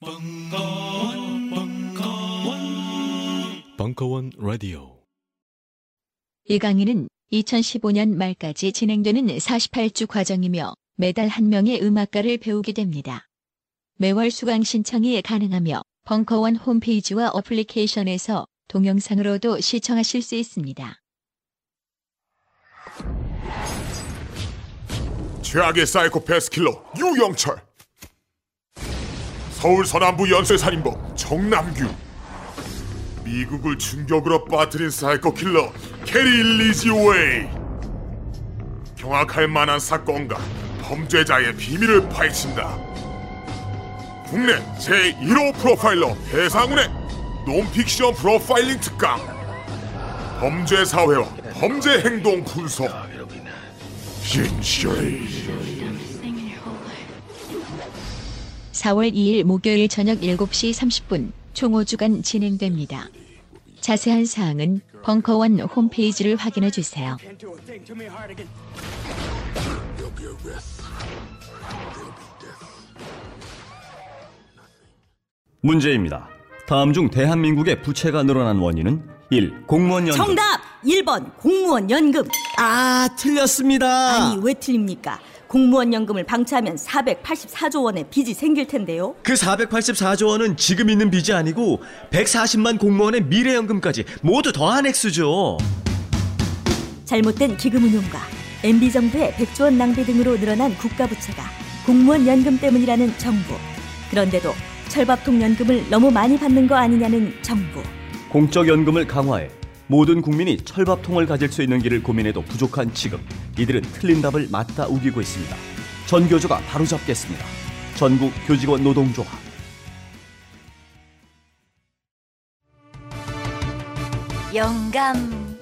벙커원, 벙커원, 벙커원 라디오. 이 강의는 2015년 말까지 진행되는 48주 과정이며 매달 한 명의 음악가를 배우게 됩니다. 매월 수강 신청이 가능하며 벙커원 홈페이지와 어플리케이션에서 동영상으로도 시청하실 수 있습니다. 최악의 사이코패스 킬러 유영철 서울 서남부 연쇄살인범 정남규. 미국을 충격으로 빠뜨린 사이코 킬러 게리 리지웨이. 경악할 만한 사건과 범죄자의 비밀을 파헤친다. 국내 제1호 프로파일러 배상훈의 논픽션 프로파일링 특강. 범죄 사회와 범죄 행동 분석. 진실이 4월 2일 목요일 저녁 7시 30분 총 5주간 진행됩니다. 자세한 사항은 벙커원 홈페이지를 확인해 주세요. 문제입니다. 다음 중 대한민국의 부채가 늘어난 원인은 1. 공무원 연금 정답! 1번 공무원 연금. 아, 틀렸습니다. 아니 왜 틀립니까? 공무원 연금을 방치하면 484조 원의 빚이 생길 텐데요. 그 484조 원은 지금 있는 빚이 아니고 140만 공무원의 미래 연금까지 모두 더한 액수죠. 잘못된 기금 운용과 MB 정부의 100조 원 낭비 등으로 늘어난 국가 부채가 공무원 연금 때문이라는 정부. 그런데도 철밥통 연금을 너무 많이 받는 거 아니냐는 정부. 공적 연금을 강화해 모든 국민이 철밥통을 가질 수 있는 길을 고민해도 부족한 지금 이들은 틀린 답을 맞다 우기고 있습니다. 전 교조가 바로잡겠습니다. 전국 교직원 노동조합 영감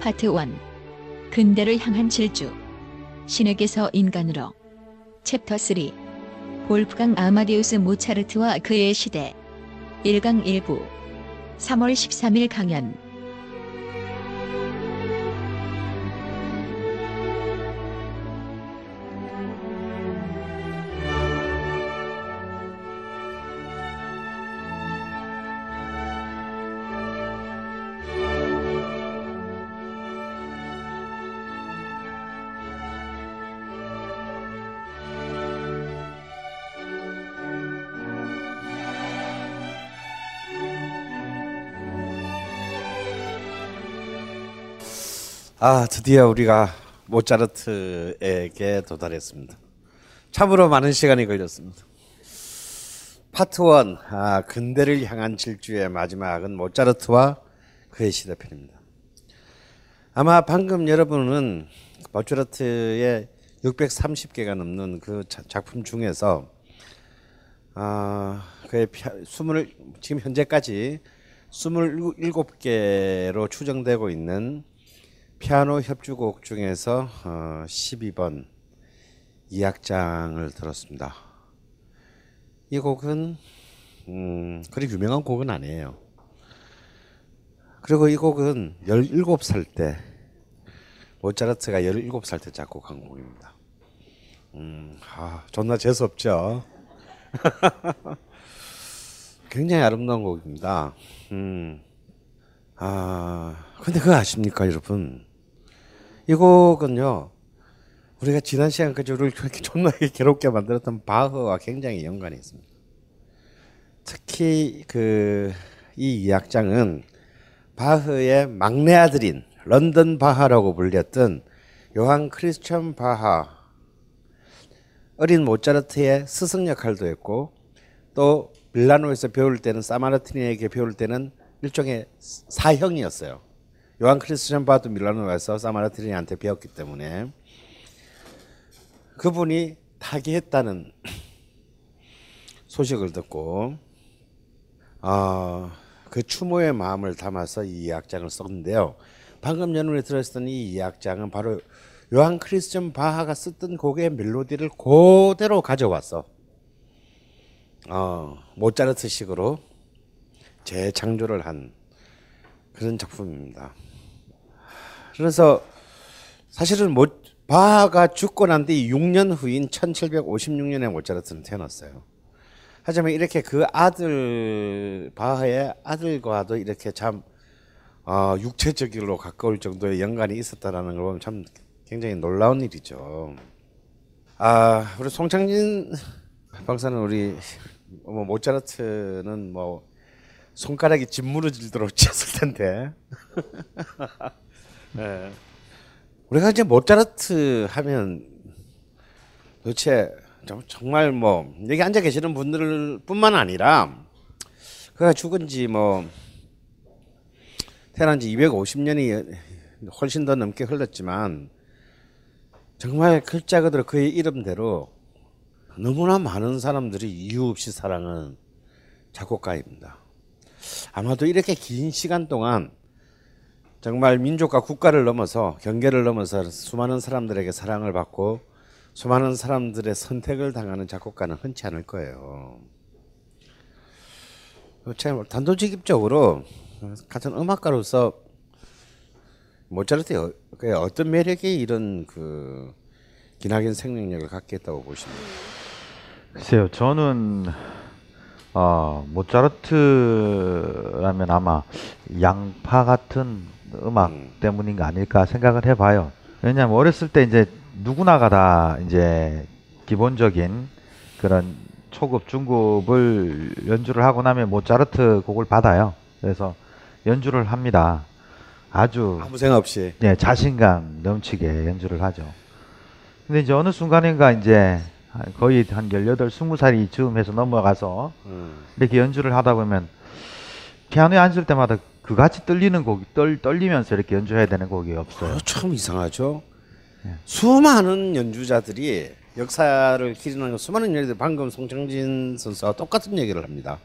파트 1 근대를 향한 질주. 신에게서 인간으로. 챕터 3 볼프강 아마데우스 모차르트와 그의 시대. 1강 1부. 3월 13일 강연 아, 드디어 우리가 모차르트에게 도달했습니다. 참으로 많은 시간이 걸렸습니다. 파트 1, 아, 근대를 향한 질주의 마지막은 모차르트와 그의 시대편입니다. 아마 방금 여러분은 모차르트의 630개가 넘는 그 자- 작품 중에서 아, 그의 피- 20, 지금 현재까지 27개로 추정되고 있는 피아노 협주곡 중에서 어, 12번 2악장을 들었습니다. 이 곡은 음, 그리 유명한 곡은 아니에요. 그리고 이 곡은 17살 때 모차르트가 17살 때 작곡한 곡입니다. 음, 아, 존나 재수없죠. 굉장히 아름다운 곡입니다. 음. 아, 근데 그거 아십니까, 여러분? 이 곡은요, 우리가 지난 시간까지 우리를 그렇게 존나게 괴롭게 만들었던 바흐와 굉장히 연관이 있습니다. 특히 그, 이 이악장은 바흐의 막내 아들인 런던 바하라고 불렸던 요한 크리스천 바하, 어린 모차르트의 스승 역할도 했고, 또 밀라노에서 배울 때는 사마르티니에게 배울 때는 일종의 사형이었어요. 요한 크리스천 바도 밀라노에 와서 사마르티니한테 배웠기 때문에 그분이 타계했다는 소식을 듣고 어, 그 추모의 마음을 담아서 이 악장을 썼는데요. 방금 여러분이 들었던 이 악장은 바로 요한 크리스천 바하가 썼던 곡의 멜로디를 그대로 가져와서 어, 모차르트식으로 재창조를 한 그런 작품입니다. 그래서 사실은 모, 바하가 죽고 난 뒤 6년 후인 1756년에 모차르트는 태어났어요. 하지만 이렇게 그 아들 바하의 아들과도 이렇게 참 어, 육체적으로 가까울 정도의 연관이 있었다라는 걸 보면 참 굉장히 놀라운 일이죠. 아 우리 송창진 박사는 우리 뭐 모차르트는 뭐 손가락이 짓무르질도록 쳤을 텐데. 네. 우리가 이제 모차르트 하면 도대체 정말 뭐 여기 앉아 계시는 분들뿐만 아니라 그가 죽은 지 뭐 태어난 지 250년이 훨씬 더 넘게 흘렀지만 정말 글자 그대로 그의 이름대로 너무나 많은 사람들이 이유 없이 사랑하는 작곡가입니다. 아마도 이렇게 긴 시간 동안 정말 민족과 국가를 넘어서 경계를 넘어서 수많은 사람들에게 사랑을 받고 수많은 사람들의 선택을 당하는 작곡가는 흔치 않을 거예요. 참 단도직입적으로 같은 음악가로서 모차르트의 어떤 매력이 이런 그 기나긴 생명력을 갖게 했다고 보십니까? 글쎄요, 저는 어, 모차르트라면 아마 양파 같은 음악 음. 때문인가 아닐까 생각을 해봐요. 왜냐하면 어렸을 때 이제 누구나가 다 이제 기본적인 그런 초급, 중급을 연주를 하고 나면 모차르트 곡을 받아요. 그래서 연주를 합니다. 아주 아무 생각 없이 네, 자신감 넘치게 연주를 하죠. 근데 이제 어느 순간인가 이제 거의 한 18, 20살이 즈음해서 넘어가서 음. 이렇게 연주를 하다 보면 피아노에 앉을 때마다 그같이 떨리는 곡이 떨, 떨리면서 이렇게 연주해야 되는 곡이 없어요. 어, 참 이상하죠. 수많은 연주자들이 역사를 기리는 수많은 연주자들 방금 송창진 선수와 똑같은 얘기를 합니다.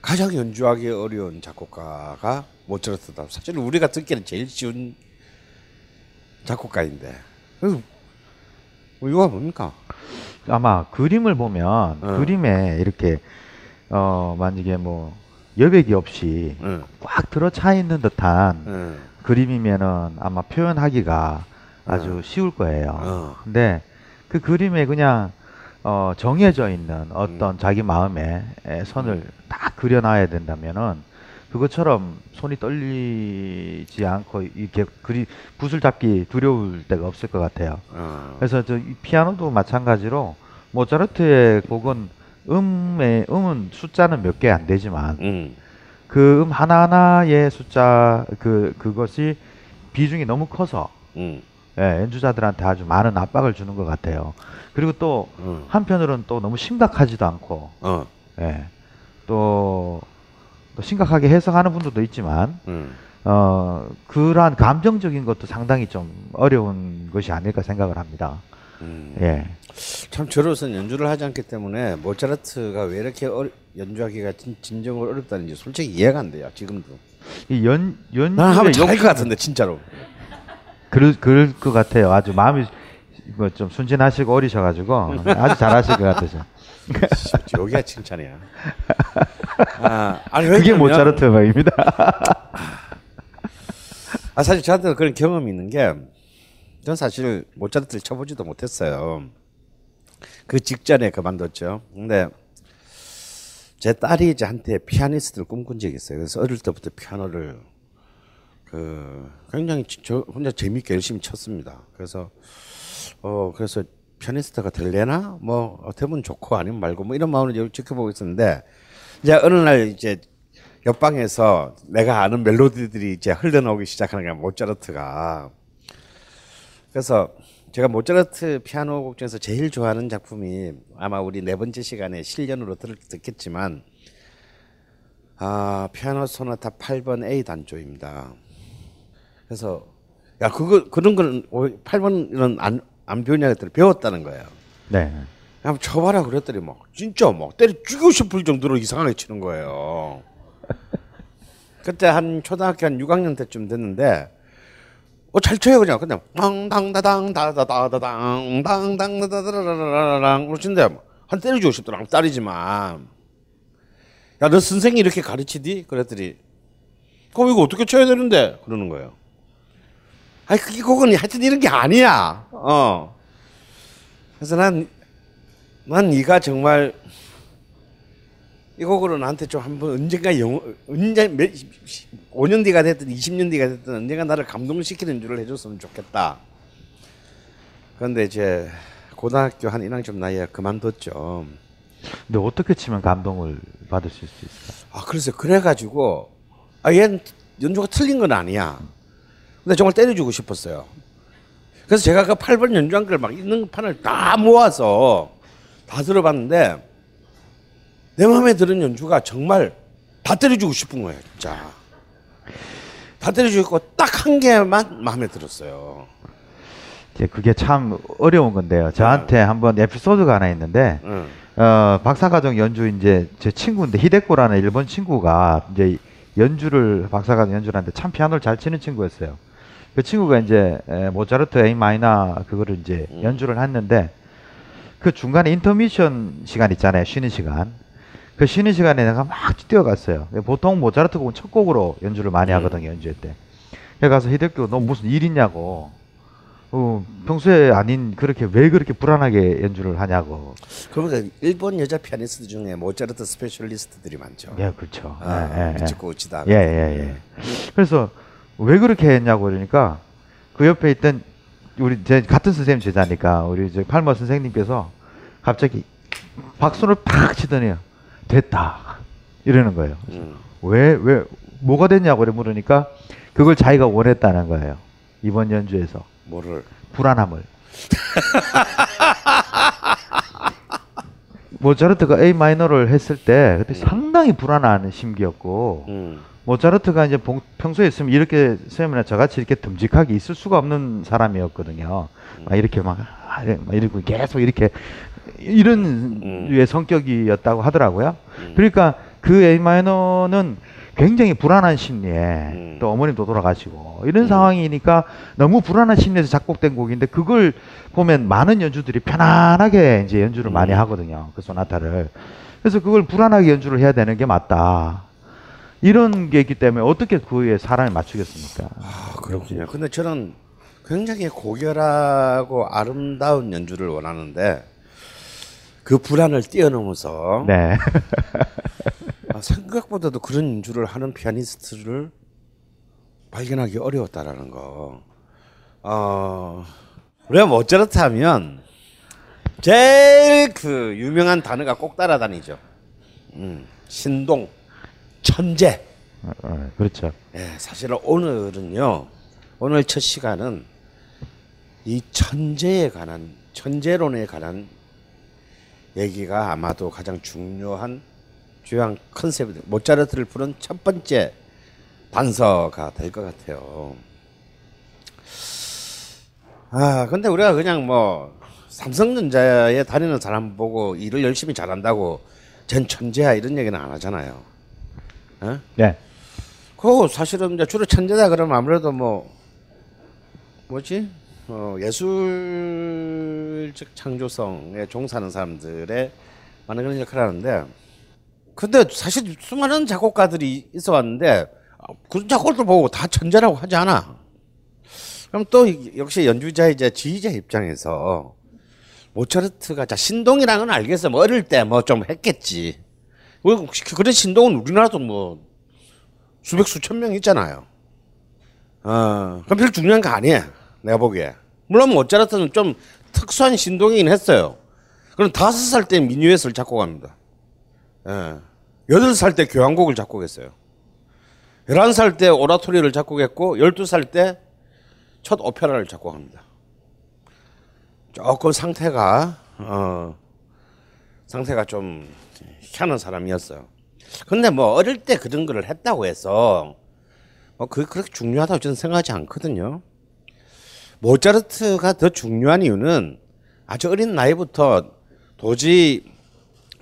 가장 연주하기 어려운 작곡가가 모차르트다. 사실 우리가 듣기는 제일 쉬운 작곡가인데. 그래서 이유가 뭡니까? 아마 그림을 보면 어. 그림에 이렇게 어 만약에 뭐 여백이 없이 응. 꽉 들어차 있는 듯한 응. 그림이면은 아마 표현하기가 아주 쉬울 거예요. 근데 그 그림에 그냥 어 정해져 있는 어떤 자기 마음의 에, 선을 딱 그려놔야 된다면은 그것처럼 손이 떨리지 않고 이렇게 그리 붓을 잡기 두려울 때가 없을 것 같아요. 어. 그래서 저이 피아노도 마찬가지로 모차르트의 곡은 음의 음은 숫자는 몇 개 안 되지만 음. 그음 하나 하나의 숫자 그 그것이 비중이 너무 커서 음. 예, 연주자들한테 아주 많은 압박을 주는 것 같아요. 그리고 또 음. 한편으로는 또 너무 심각하지도 않고 어. 예, 또, 또 심각하게 해석하는 분들도 있지만 음. 어 그러한 감정적인 것도 상당히 좀 어려운 것이 아닐까 생각을 합니다. 음. 예. 참 저로서는 연주를 하지 않기 때문에 모차르트가 왜 이렇게 어, 연주하기가 진, 진정으로 어렵다는지 솔직히 이해가 안 돼요. 지금도. 이연 연주의 난 하면 잘할 것 같은데 진짜로. 그럴 그럴 것 같아요. 아주 마음이 뭐 좀 순진하시고 어리셔가지고 아주 잘하실 것 같으셔. 여기가 칭찬이야. 아, 아니 그게 모차르트 음악입니다. 아 사실 저한테는 그런 경험이 있는 게, 전 사실 모차르트를 쳐보지도 못했어요. 그 직전에 그만뒀죠. 근데 제 딸이 이제 한테 피아니스트를 꿈꾼 적이 있어요. 그래서 어릴 때부터 피아노를 그 굉장히 저 혼자 재밌게 열심히 쳤습니다. 그래서 어 그래서 피아니스트가 될래나 뭐 어떻게 보면 좋고 아니면 말고 뭐 이런 마음으로 지켜보고 있었는데 이제 어느 날 이제 옆방에서 내가 아는 멜로디들이 이제 흘러나오기 시작하는 거야 모차르트가 그래서 제가 모차르트 피아노 곡 중에서 제일 좋아하는 작품이 아마 우리 네 번째 시간에 실연으로 들, 듣겠지만 아 피아노 소나타 8번 A 단조입니다. 그래서 야 그거 그런 거는 8번은 안, 안 배우냐 했더니 배웠다는 거예요. 네. 한번 쳐봐라 그랬더니 막 진짜 막 때려 죽이고 싶을 정도로 이상하게 치는 거예요. 그때 한 초등학교 한 6학년 때쯤 됐는데 어 잘 쳐요 그냥 그냥 당당다당 다다다다당 당당다다다다랑 그러신데 한 때려주고 싶더라 딸이지만 야 너 선생이 이렇게 가르치디 그랬더니 그럼 이거 어떻게 쳐야 되는데 그러는 거예요. 아니 그게 그건 하여튼 이런 게 아니야. 어. 그래서 난, 난 네가 정말 이 곡으로 나한테 좀 한번 언젠가 영 언제 몇 5년 뒤가 됐든 20년 뒤가 됐든 언젠가 나를 감동시키는 줄을 해줬으면 좋겠다. 그런데 이제 고등학교 한 1학년 나이에 그만뒀죠. 근데 어떻게 치면 감동을 받으실 수 있어요? 아 그래서 그래가지고 아 얘는 연주가 틀린 건 아니야. 근데 정말 때려주고 싶었어요. 그래서 제가 그 8번 연주한 걸 막 있는 판을 다 모아서 다 들어봤는데 내 마음에 드는 연주가 정말 다 때려주고 싶은 거예요, 진짜. 다 때려주고 딱 한 개만 마음에 들었어요. 이제 그게 참 어려운 건데요. 저한테 한번 에피소드가 하나 있는데, 응. 어, 박사과정 연주 이제 제 친구인데 히데코라는 일본 친구가 이제 연주를 박사과정 연주를 하는데 참 피아노를 잘 치는 친구였어요. 그 친구가 이제 에, 모차르트 A 마이너 그거를 이제 연주를 했는데 그 중간에 인터미션 시간 있잖아요. 쉬는 시간. 그 쉬는 시간에 내가 막 뛰어갔어요. 보통 모차르트 곡은 첫 곡으로 연주를 많이 하거든요. 연주회 때. 그래 가서 히데키가 너 무슨 일 있냐고. 어, 평소에 아닌 그렇게 왜 그렇게 불안하게 연주를 하냐고. 그러니까 일본 여자 피아니스트 중에 모차르트 specialist들이 많죠. 예, 그렇죠. 아, 예, 예, 미츠코 우치다. 예, 예, 예. 그래서 왜 그렇게 했냐고 그러니까 그 옆에 있던 우리 제 같은 선생님 제자니까 우리 저 팔머 선생님께서 갑자기 박수를 팍 치더니요. 됐다. 이러는 거예요. 음. 왜, 왜, 뭐가 됐냐고 그래 물으니까 그걸 자기가 원했다는 거예요. 이번 연주에서. 뭐를? 불안함을. 모차르트가 A 마이너를 했을 때 그때 상당히 불안한 심기였고 음. 모차르트가 이제 봉- 평소에 있으면 이렇게 선생님이나 저같이 이렇게 듬직하게 있을 수가 없는 사람이었거든요. 막 이렇게 막, 아, 막 이러고 계속 이렇게 이런 류의 성격이었다고 하더라고요. 그러니까 그 A 마이너는 굉장히 불안한 심리에 또 어머님도 돌아가시고 이런 상황이니까 너무 불안한 심리에서 작곡된 곡인데 그걸 보면 많은 연주들이 편안하게 이제 연주를 많이 하거든요. 그 소나타를. 그래서 그걸 불안하게 연주를 해야 되는 게 맞다. 이런 게 있기 때문에 어떻게 그에 사람을 맞추겠습니까? 아, 그렇군요. 근데 저는 굉장히 고결하고 아름다운 연주를 원하는데 그 불안을 뛰어넘어서 네. 아, 생각보다도 그런 연주를 하는 피아니스트를 발견하기 어려웠다라는 거. 어, 우리가 모차르트 하면 제일 그 유명한 단어가 꼭 따라다니죠. 음, 신동, 천재. 어, 그렇죠. 예, 사실은 오늘은요. 오늘 첫 시간은 이 천재에 관한 천재론에 관한 얘기가 아마도 가장 중요한 주요한 컨셉이 모차르트를 부른 첫 번째 단서가 될 것 같아요. 아, 근데 우리가 그냥 뭐 삼성전자에 다니는 사람 보고 일을 열심히 잘한다고 전 천재야 이런 얘기는 안 하잖아요. 어? 네. 그 사실은 이제 주로 천재다 그러면 아무래도 뭐 뭐지 어, 예술적 창조성에 종사하는 사람들의 많은 그런 역할을 하는데 근데 사실 수많은 작곡가들이 있어 왔는데 그 작곡들 보고 다 천재라고 하지 않아. 그럼 또 역시 연주자이자 지휘자 입장에서 모차르트가 자 신동이라는 건 알겠어. 뭐 어릴 때 뭐 좀 했겠지. 뭐 그런 신동은 우리나라도 뭐 수백 수천 명 있잖아요. 어, 그럼 별 중요한 거 아니에요. 내가 보기에. 물론 모차르트는 좀 특수한 신동이긴 했어요. 그럼 다섯 살 때 미니웨스를 작곡합니다. 예. 여덟 살 때 교향곡을 작곡했어요. 열한 살 때 오라토리를 작곡했고 열두 살 때 첫 오페라를 작곡합니다. 조금 상태가 어 상태가 좀 희한한 사람이었어요. 근데 뭐 어릴 때 그런 거를 했다고 해서 뭐 그게 그렇게 중요하다고 저는 생각하지 않거든요. 모차르트가 더 중요한 이유는 아주 어린 나이부터 도저히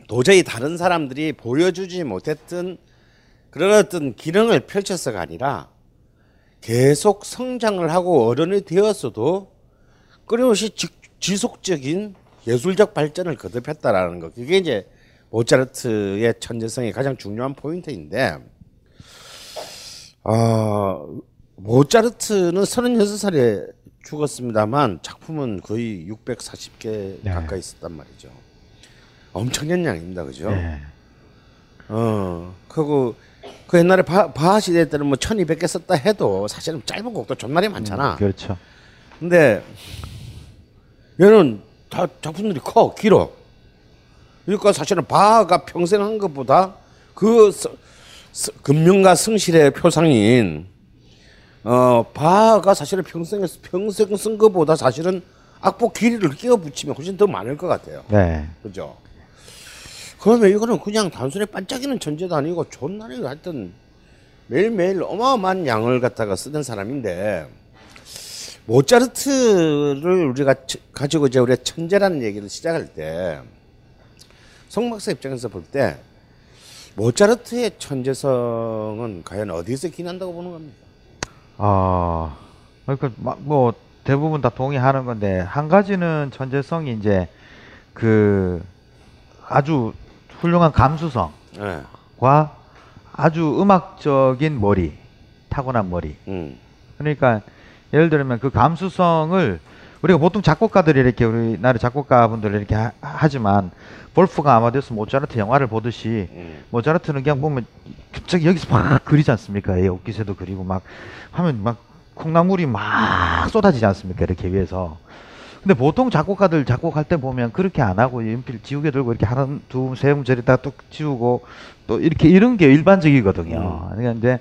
도저히 다른 사람들이 보여주지 못했던 그런 어떤 기능을 펼쳐서가 아니라 계속 성장을 하고 어른이 되었어도 끊임없이 지, 지속적인 예술적 발전을 거듭했다라는 거. 그게 이제 모차르트의 천재성의 가장 중요한 포인트인데, 어, 모차르트는 36살에 죽었습니다만 작품은 거의 640개 네. 가까이 있었단 말이죠. 엄청난 양입니다, 그죠? 네. 어, 그리고 그 옛날에 바, 바하 시대 때는 뭐 1200개 썼다 해도 사실은 짧은 곡도 존나리 많잖아. 그렇죠. 근데 얘는 다 작품들이 커 길어. 그러니까 사실은 바하가 평생 한 것보다 그 금융과 성실의 표상인 어 바하가 사실은 평생 평생 쓴 것보다 사실은 악보 길이를 끼워 붙이면 훨씬 더 많을 것 같아요. 네. 그죠? 그러면 이거는 그냥 단순히 반짝이는 천재도 아니고 존나리 하여튼 매일매일 어마어마한 양을 갖다가 쓰던 사람인데 모차르트를 우리가 치- 가지고 이제 우리가 천재라는 얘기를 시작할 때 성박사 입장에서 볼 때 모차르트의 천재성은 과연 어디서 기난다고 보는 겁니까? 어, 그러니까 막뭐 대부분 다 동의하는 건데 한 가지는 천재성이 이제 그 아주 훌륭한 감수성과 네. 아주 음악적인 머리, 타고난 머리. 음. 그러니까 예를 들면 그 감수성을 우리가 보통 작곡가들이 이렇게 우리나라 작곡가분들 이렇게 하, 하지만 볼프가 아마데우스 모차르트 영화를 보듯이 음. 모차르트는 그냥 보면 갑자기 여기서 막 그리지 않습니까? 예, 옥기새도 그리고 막 하면 막 콩나물이 막 쏟아지지 않습니까? 이렇게 위에서. 근데 보통 작곡가들 작곡할 때 보면 그렇게 안 하고 연필 지우개 들고 이렇게 하나 두세 음절에다 또 지우고 또 이렇게 이런 게 일반적이거든요. 그러니까 이제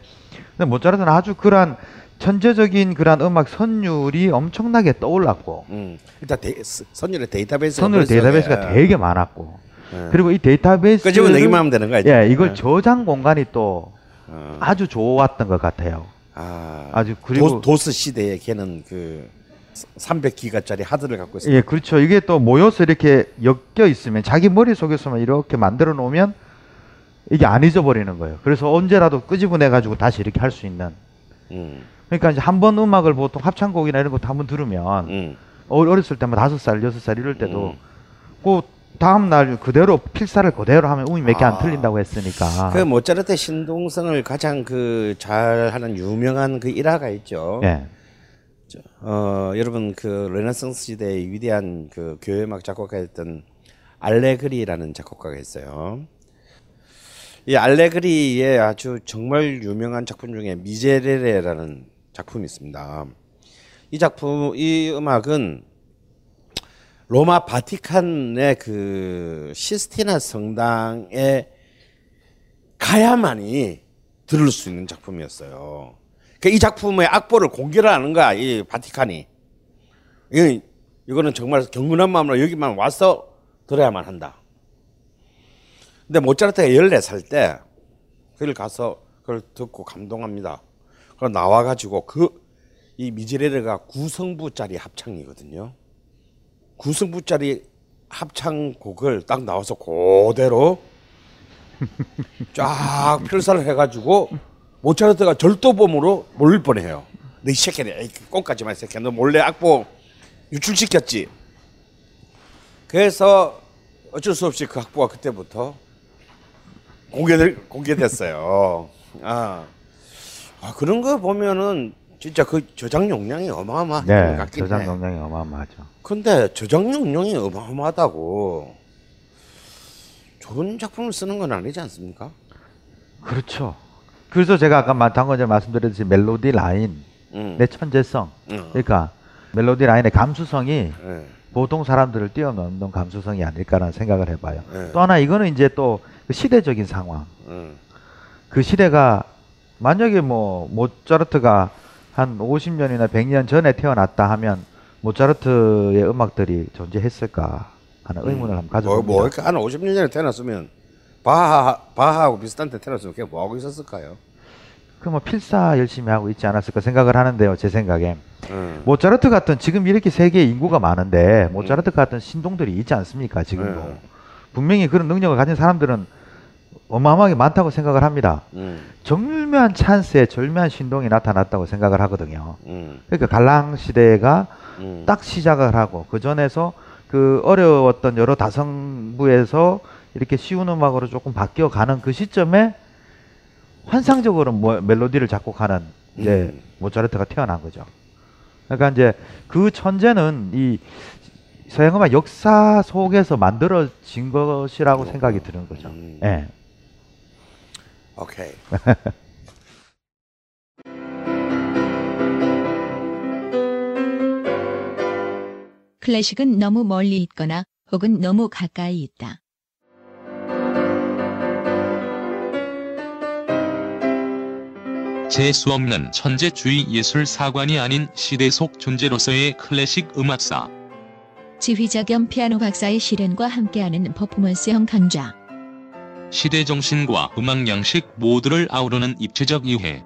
근데 모차르트는 아주 그러한 천재적인 그러한 음악 선율이 엄청나게 떠올랐고 음. 일단 데, 스- 선율의 데이터베이스가 선율 데이터베이스가 예. 되게 많았고 예. 그리고 이 데이터베이스 끄집어 내기만 하면 되는 거야. 예, 이걸 예. 저장 공간이 또 어. 아주 좋았던 것 같아요. 아, 아주 그리고 도, 도스 시대에 걔는 그 300기가짜리 하드를 갖고 있어요. 예, 그렇죠. 이게 또 모여서 이렇게 엮여 있으면 자기 머릿속에서만 이렇게 만들어 놓으면 이게 안 잊어버리는 거예요. 그래서 언제라도 끄집어내 가지고 다시 이렇게 할 수 있는. 음. 그러니까 이제 한 번 음악을 보통 합창곡이나 이런 것도 한번 들으면 음. 어- 어렸을 때만 다섯 살, 여섯 살 이럴 때도 그 다음 날 그대로 필사를 그대로 하면 음이 몇 개안 아. 틀린다고 했으니까. 그 모차르트 신동성을 가장 그 잘하는 유명한 그 일화가 있죠. 예. 어 여러분 그 르네상스 시대의 위대한 그 교회 음악 작곡가였던 알레그리라는 작곡가가 있어요. 이 알레그리의 아주 정말 유명한 작품 중에 미제레레라는 작품이 있습니다. 이 작품 이 음악은 로마 바티칸의 그 시스티나 성당에 가야만이 들을 수 있는 작품이었어요. 그러니까 이 작품의 악보를 공개를 하는 거야, 이 바티칸이. 이 이거는 정말 경건한 마음으로 여기만 와서 들어야만 한다. 근데 모차르트가 14살 때 그걸 가서 그걸 듣고 감동합니다. 그걸 나와 가지고 그 이 미제레르가 구성부짜리 합창이거든요. 구성부짜리 합창곡을 딱 나와서 그대로 쫙 필사를 해가지고 모차르트가 절도범으로 몰릴 뻔해요. 너이 새끼네, 에이, 꽁까지 마, 이 새끼. 너 몰래 악보 유출시켰지. 그래서 어쩔 수 없이 그 악보가 그때부터 공개 공개됐어요. 아, 아 그런 거 보면은 진짜 그 저장 용량이 어마어마한 것 네, 같긴 저장 해. 용량이 어마어마하죠. 근데 저장 용량이 어마어마하다고 좋은 작품을 쓰는 건 아니지 않습니까? 그렇죠. 그래서 제가 아까 방금 전에 말씀드렸듯이 멜로디 라인, 음. 내 천재성, 음. 그러니까 멜로디 라인의 감수성이 예. 보통 사람들을 뛰어넘는 감수성이 아닐까라는 생각을 해봐요. 네. 또 하나 이거는 이제 또그 시대적인 상황. 음. 그 시대가 만약에 뭐 모차르트가 한 50년이나 100년 전에 태어났다 하면 모차르트의 음악들이 존재했을까 하는 의문을 한번 뭐, 가져봅니다. 뭐, 이렇게 한 50년 전에 태어났으면 바하, 바하하고 비슷한 때 태어났으면 그게 뭐하고 있었을까요? 그뭐 필사 열심히 하고 있지 않았을까 생각을 하는데요, 제 생각에. 음. 모차르트 같은 지금 이렇게 세계에 인구가 많은데 모차르트 같은 신동들이 있지 않습니까, 지금도. 네. 분명히 그런 능력을 가진 사람들은 어마어마하게 많다고 생각을 합니다. 음. 절묘한 찬스에 절묘한 신동이 나타났다고 생각을 하거든요. 음. 그러니까 갈랑 시대가 음. 딱 시작을 하고 그 전에서 그 어려웠던 여러 다성부에서 이렇게 쉬운 음악으로 조금 바뀌어 가는 그 시점에 환상적으로 뭐- 멜로디를 작곡하는 이제 음. 모차르트가 태어난 거죠. 그러니까 이제 그 천재는 이 서양 음악 역사 속에서 만들어진 것이라고 생각이 드는 거죠. 음. 예. 오 케이. 클래식은 너무 멀리 있거나 혹은 너무 가까이 있다. 재수 없는 천재주의 예술 사관이 아닌 시대 속 존재로서의 클래식 음악사. 지휘자 겸 피아노 박사의 실현과 함께하는 퍼포먼스형 강좌. 시대 정신과 음악 양식 모두를 아우르는 입체적 이해.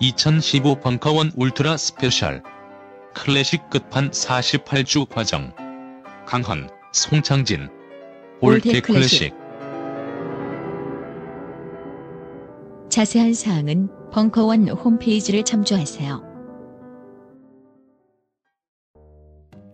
(2015) 벙커원 울트라 스페셜. 클래식 끝판 48주 과정. 강헌, 송창진. All That, All That Classic. 자세한 사항은 벙커원 홈페이지를 참조하세요.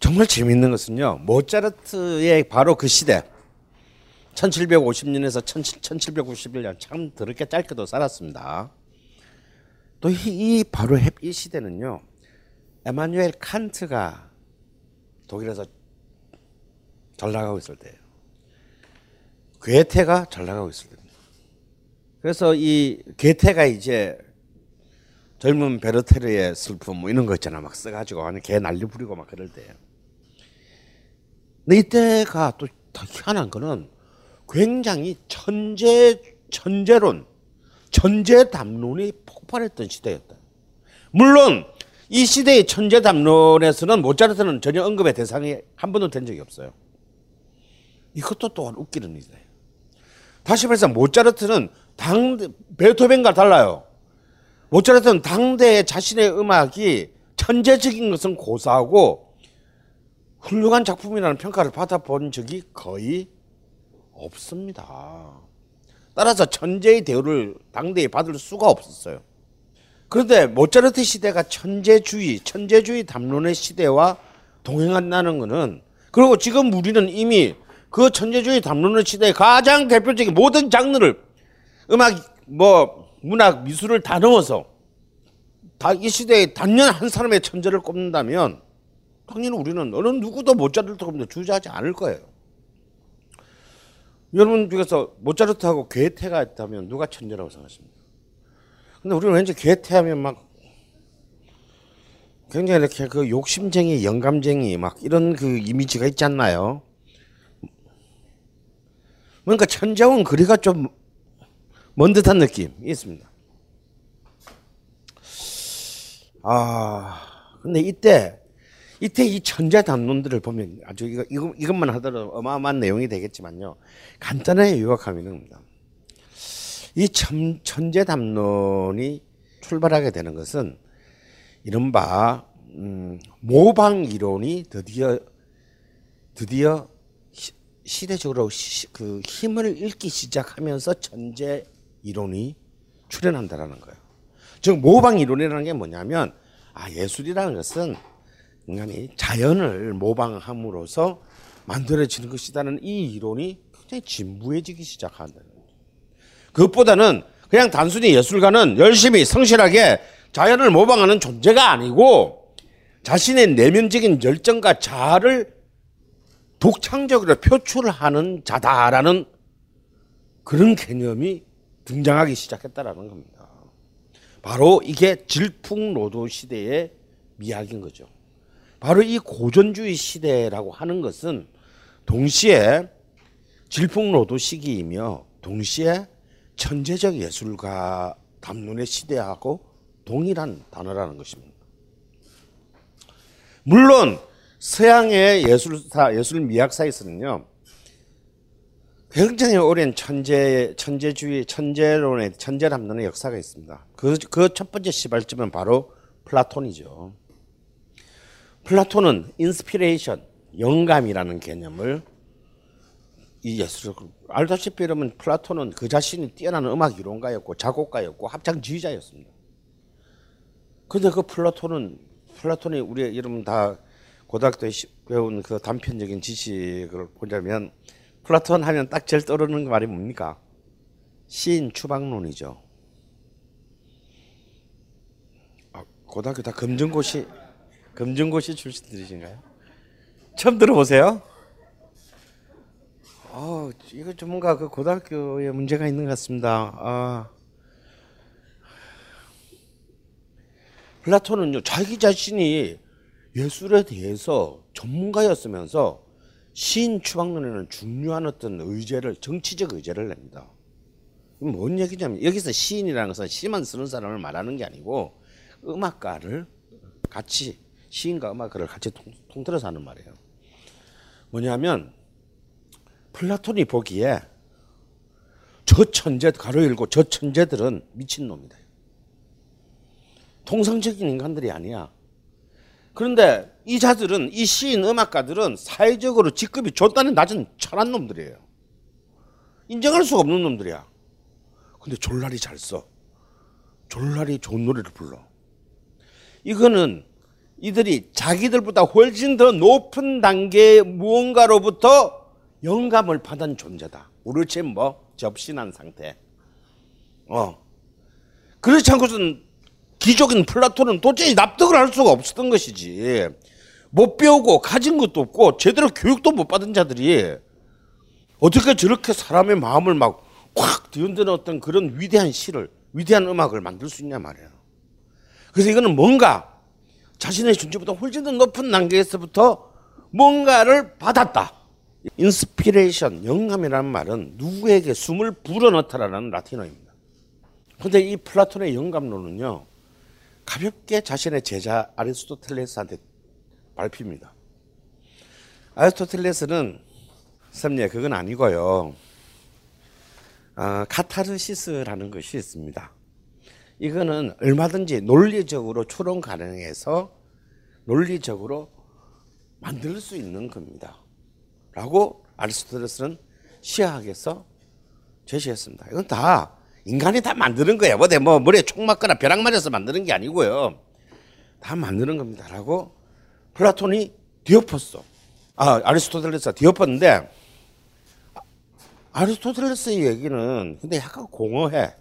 정말 재미있는 것은요. 모차르트의 바로 그 시대 1750년에서 1791년 참 더럽게 짧게도 살았습니다. 또 이 바로 이 시대는요. 에마뉴엘 칸트가 독일에서 잘 나가고 있을 때예요. 괴테가 잘 나가고 있을 때입니다. 그래서 이 괴테가 이제 젊은 베르테르의 슬픔 뭐 이런 거 있잖아 막 써가지고 하는 개 난리 부리고 막 그럴 때예요. 근데 이때가 또 더 희한한 거는 굉장히 천재 천재론 천재 담론이 폭발했던 시대였다. 물론 이 시대의 천재 담론에서는 모차르트는 전혀 언급의 대상이 한 번도 된 적이 없어요. 이것도 또한 웃기는 일이에요. 다시 말해서 모차르트는 당 베토벤과 달라요. 모차르트는 당대 자신의 음악이 천재적인 것은 고사하고 훌륭한 작품이라는 평가를 받아본 적이 거의 없습니다. 따라서 천재의 대우를 당대에 받을 수가 없었어요. 그런데 모차르트 시대가 천재주의, 천재주의 담론의 시대와 동행한다는 것은 그리고 지금 우리는 이미 그 천재주의 담론의 시대의 가장 대표적인 모든 장르를 음악, 뭐 문학, 미술을 다 넘어서 다 이 시대에 단연 한 사람의 천재를 꼽는다면 당연히 우리는 어느 누구도 모차르트보다 주저하지 않을 거예요. 여러분 중에서 모차르트하고 괴테가 있다면 누가 천재라고 생각하십니까? 근데 우리는 왠지 괴테하면 막 굉장히 이렇게 그 욕심쟁이, 영감쟁이 막 이런 그 이미지가 있지 않나요? 뭔가 천재원 거리가 좀 먼 듯한 느낌이 있습니다. 아, 근데 이때 이때 이 천재 담론들을 보면 아주 이거, 이거 이것만 하더라도 어마어마한 내용이 되겠지만요. 간단하게 요약하면 겁니다. 이 천, 천재 담론이 출발하게 되는 것은 이른바 음, 모방 이론이 드디어 드디어 시, 시대적으로 시, 그 힘을 잃기 시작하면서 천재 이론이 출현한다라는 거예요. 즉 모방 이론이라는 게 뭐냐면 아 예술이라는 것은 인간이 자연을 모방함으로써 만들어지는 것이다는 이 이론이 굉장히 진부해지기 시작한다는. 그것보다는 그냥 단순히 예술가는 열심히 성실하게 자연을 모방하는 존재가 아니고 자신의 내면적인 열정과 자아를 독창적으로 표출하는 자다라는 그런 개념이 등장하기 시작했다라는 겁니다. 바로 이게 질풍노도 시대의 미학인 거죠. 바로 이 고전주의 시대라고 하는 것은 동시에 질풍노도 시기이며 동시에 천재적 예술가 담론의 시대하고 동일한 단어라는 것입니다. 물론 서양의 예술사 예술 미학사에서는요 굉장히 오랜 천재 천재주의 천재론의 천재 담론의 역사가 있습니다. 그 그 첫 번째 시발점은 바로 플라톤이죠. 플라톤은 inspiration 영감이라는 개념을 이 예술 알다시피 여러분 플라톤은 그 자신이 뛰어난 음악 이론가였고 작곡가였고 합창 지휘자였습니다. 근데 그 플라톤은 플라톤이 우리 여러분 다 고등학교에 배운 그 단편적인 지식을 보자면 플라톤 하면 딱 제일 떠오르는 말이 뭡니까? 시인 추방론이죠. 아, 고등학교 다 검정고시 검정고시 출신들이신가요? 처음 들어보세요? 어, 이거 좀 뭔가 그 고등학교에 문제가 있는 것 같습니다. 아. 플라톤은요, 자기 자신이 예술에 대해서 전문가였으면서 시인 추방론에는 중요한 어떤 의제를, 정치적 의제를 냅니다. 뭔 얘기냐면, 여기서 시인이라는 것은 시만 쓰는 사람을 말하는 게 아니고, 음악가를 같이, 시인과 음악가를 같이 통, 통틀어서 하는 말이에요. 뭐냐면, 플라톤이 보기에 저 천재 가로 열고 저 천재들은 미친놈이다. 통상적인 인간들이 아니야. 그런데 이 자들은 이 시인 음악가들은 사회적으로 직급이 좋다는 낮은 천한 놈들이에요. 인정할 수가 없는 놈들이야. 근데 졸라리 잘 써. 졸라리 좋은 노래를 불러. 이거는 이들이 자기들보다 훨씬 더 높은 단계의 무언가로부터 영감을 받은 존재다. 우리처 뭐 접신한 상태. 어. 그렇지 않고서는 기적인 플라톤은 도저히 납득을 할 수가 없었던 것이지. 못 배우고 가진 것도 없고 제대로 교육도 못 받은 자들이 어떻게 저렇게 사람의 마음을 막콱 뒤흔드는 어떤 그런 위대한 시를 위대한 음악을 만들 수 있냐 말이에요. 그래서 이거는 뭔가 자신의 존재보다 훨씬 더 높은 단계에서부터 뭔가를 받았다. inspiration, 영감이라는 말은 누구에게 숨을 불어넣다라는 라틴어입니다. 근데 이 플라톤의 영감론은요, 가볍게 자신의 제자 아리스토텔레스한테 밟힙니다. 아리스토텔레스는 쌤예 그건 아니고요. 아, 카타르시스라는 것이 있습니다. 이거는 얼마든지 논리적으로 추론 가능해서 논리적으로 만들 수 있는 겁니다. 라고 아리스토텔레스는 시학에서 제시했습니다. 이건 다 인간이 다 만드는 거예요. 어디 뭐 머리에 총 맞거나 벼락 맞아서 만드는 게 아니고요. 다 만드는 겁니다. 라고 플라톤이 뒤엎었어. 아, 아리스토텔레스가 뒤엎었는데 아리스토텔레스의 얘기는 근데 약간 공허해.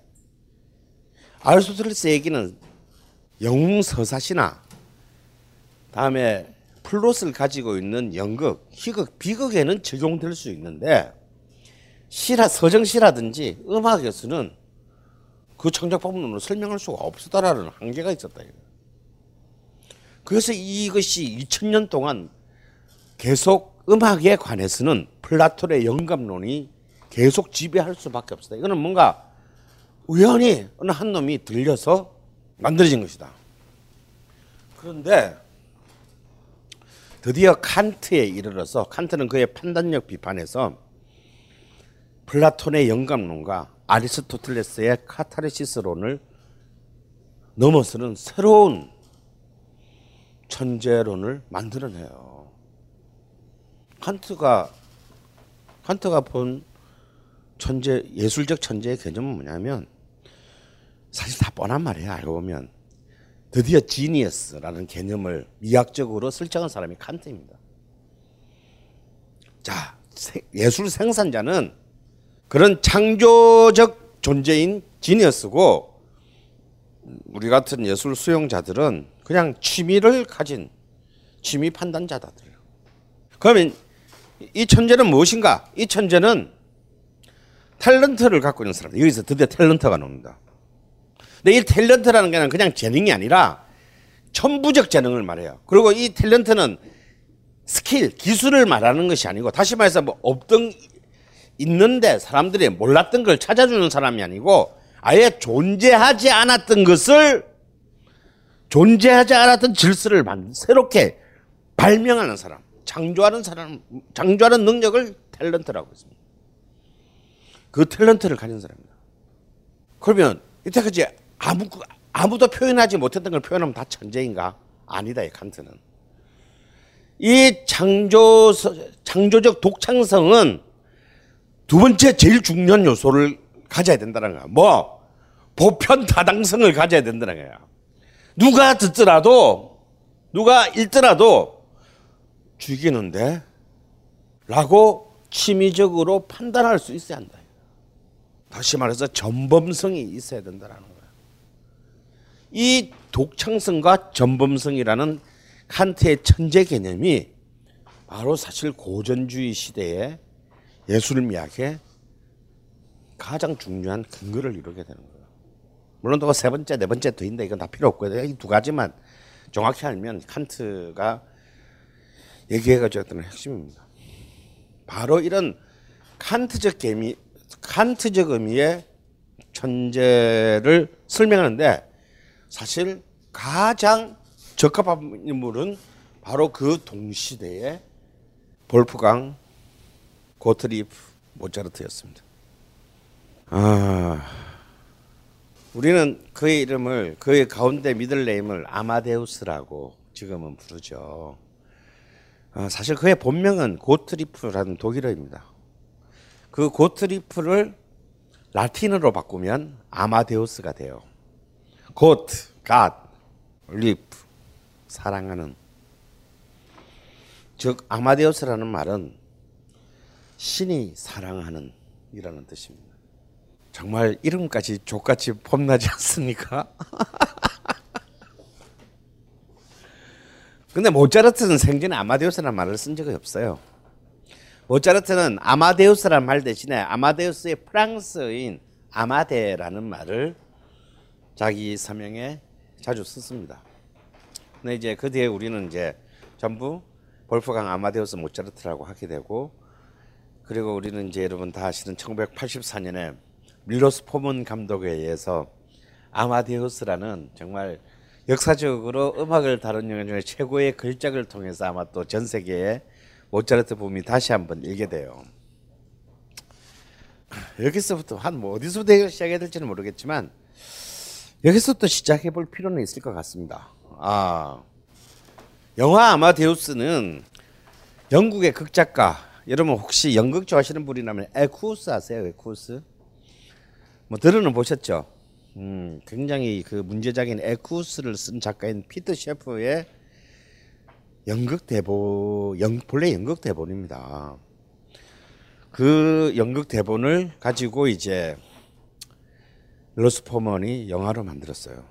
아리스토텔레스 얘기는 영웅 서사시나 다음에 플롯을 가지고 있는 연극, 희극, 비극에는 적용될 수 있는데 시라 서정시라든지 음악에서는 그 창작 방법으로 설명할 수가 없었다라는 한계가 있었다. 그래서 이것이 2000년 동안 계속 음악에 관해서는 플라톤의 영감론이 계속 지배할 수밖에 없었다. 이거는 뭔가 우연히 어느 한 놈이 들려서 만들어진 것이다. 그런데 드디어 칸트에 이르러서 칸트는 그의 판단력 비판에서 플라톤의 영감론과 아리스토텔레스의 카타르시스론을 넘어서는 새로운 천재론을 만들어내요. 칸트가 칸트가 본 천재 예술적 천재의 개념은 뭐냐면 사실 다 뻔한 말이에요. 알고 보면 드디어 지니어스라는 개념을 미학적으로 설정한 사람이 칸트입니다. 자, 예술 생산자는 그런 창조적 존재인 지니어스고 우리 같은 예술 수용자들은 그냥 취미를 가진 취미 판단자들. 그러면 이 천재는 무엇인가? 이 천재는 탤런트를 갖고 있는 사람. 여기서 드디어 탤런트가 나옵니다. 근데 이 탤런트라는 게 그냥 재능이 아니라 천부적 재능을 말해요. 그리고 이 탤런트는 스킬, 기술을 말하는 것이 아니고 다시 말해서 뭐 없던 있는데 사람들이 몰랐던 걸 찾아주는 사람이 아니고 아예 존재하지 않았던 것을 존재하지 않았던 질서를 만 새롭게 발명하는 사람, 창조하는 사람, 창조하는 능력을 탤런트라고 했습니다. 그 탤런트를 가진 사람입니다. 그러면 이때까지 아무 아무도 표현하지 못했던 걸 표현하면 다 천재인가? 아니다, 이 칸트는. 이 창조 창조적 독창성은 두 번째 제일 중요한 요소를 가져야 된다는 거야. 뭐 보편 다당성을 가져야 된다는 거야. 누가 듣더라도 누가 읽더라도 죽이는데 라고 취미적으로 판단할 수 있어야 한다. 다시 말해서 전범성이 있어야 된다는 거야. 이 독창성과 전범성이라는 칸트의 천재 개념이 바로 사실 고전주의 시대에 예술미학의 가장 중요한 근거를 이루게 되는 거예요. 물론 또 세 번째, 네 번째 더 있는데 이건 다 필요 없고요. 이 두 가지만 정확히 알면 칸트가 얘기해가지고 했던 핵심입니다. 바로 이런 칸트적 개미, 칸트적 의미의 천재를 설명하는데 사실 가장 적합한 인물은 바로 그 동시대의 볼프강 고트리프 모차르트였습니다. 아, 우리는 그의 이름을 그의 가운데 middle name을 아마데우스라고 지금은 부르죠. 아, 사실 그의 본명은 고트리프라는 독일어입니다. 그 고트리프를 라틴어로 바꾸면 아마데우스가 돼요. Gott, God, lieb, 사랑하는. 즉 아마데우스라는 말은 신이 사랑하는 이라는 뜻입니다. 정말 이름까지 좆같이 폼나지 않습니까? 근데 모차르트는 생전에 아마데우스라는 말을 쓴 적이 없어요. 모차르트는 아마데우스라는 말 대신에 아마데우스의 프랑스인 아마데라는 말을 자기 서명에 자주 썼습니다. 근데 이제 그 뒤에 우리는 이제 전부 볼프강 아마데우스 모차르트라고 하게 되고 그리고 우리는 이제 여러분 다 아시는 1984년에 밀로스 포먼 감독에 의해서 아마데우스라는 정말 역사적으로 음악을 다룬 영화 중에 최고의 걸작을 통해서 아마 또 전 세계에 모차르트 붐이 다시 한번 일게 돼요. 여기서부터 한 뭐 어디서부터 시작해야 될지는 모르겠지만 여기서부터 시작해 볼 필요는 있을 것 같습니다. 아 영화 아마데우스는 영국의 극작가 여러분 혹시 연극 좋아하시는 분이라면 에쿠스 아세요? 에쿠스? 뭐 들어는 보셨죠? 음, 굉장히 그 문제작인 에쿠스를 쓴 작가인 피터 셰퍼의 연극 대본, 연, 본래 연극 대본입니다. 그 연극 대본을 가지고 이제 로스 포먼이 영화로 만들었어요.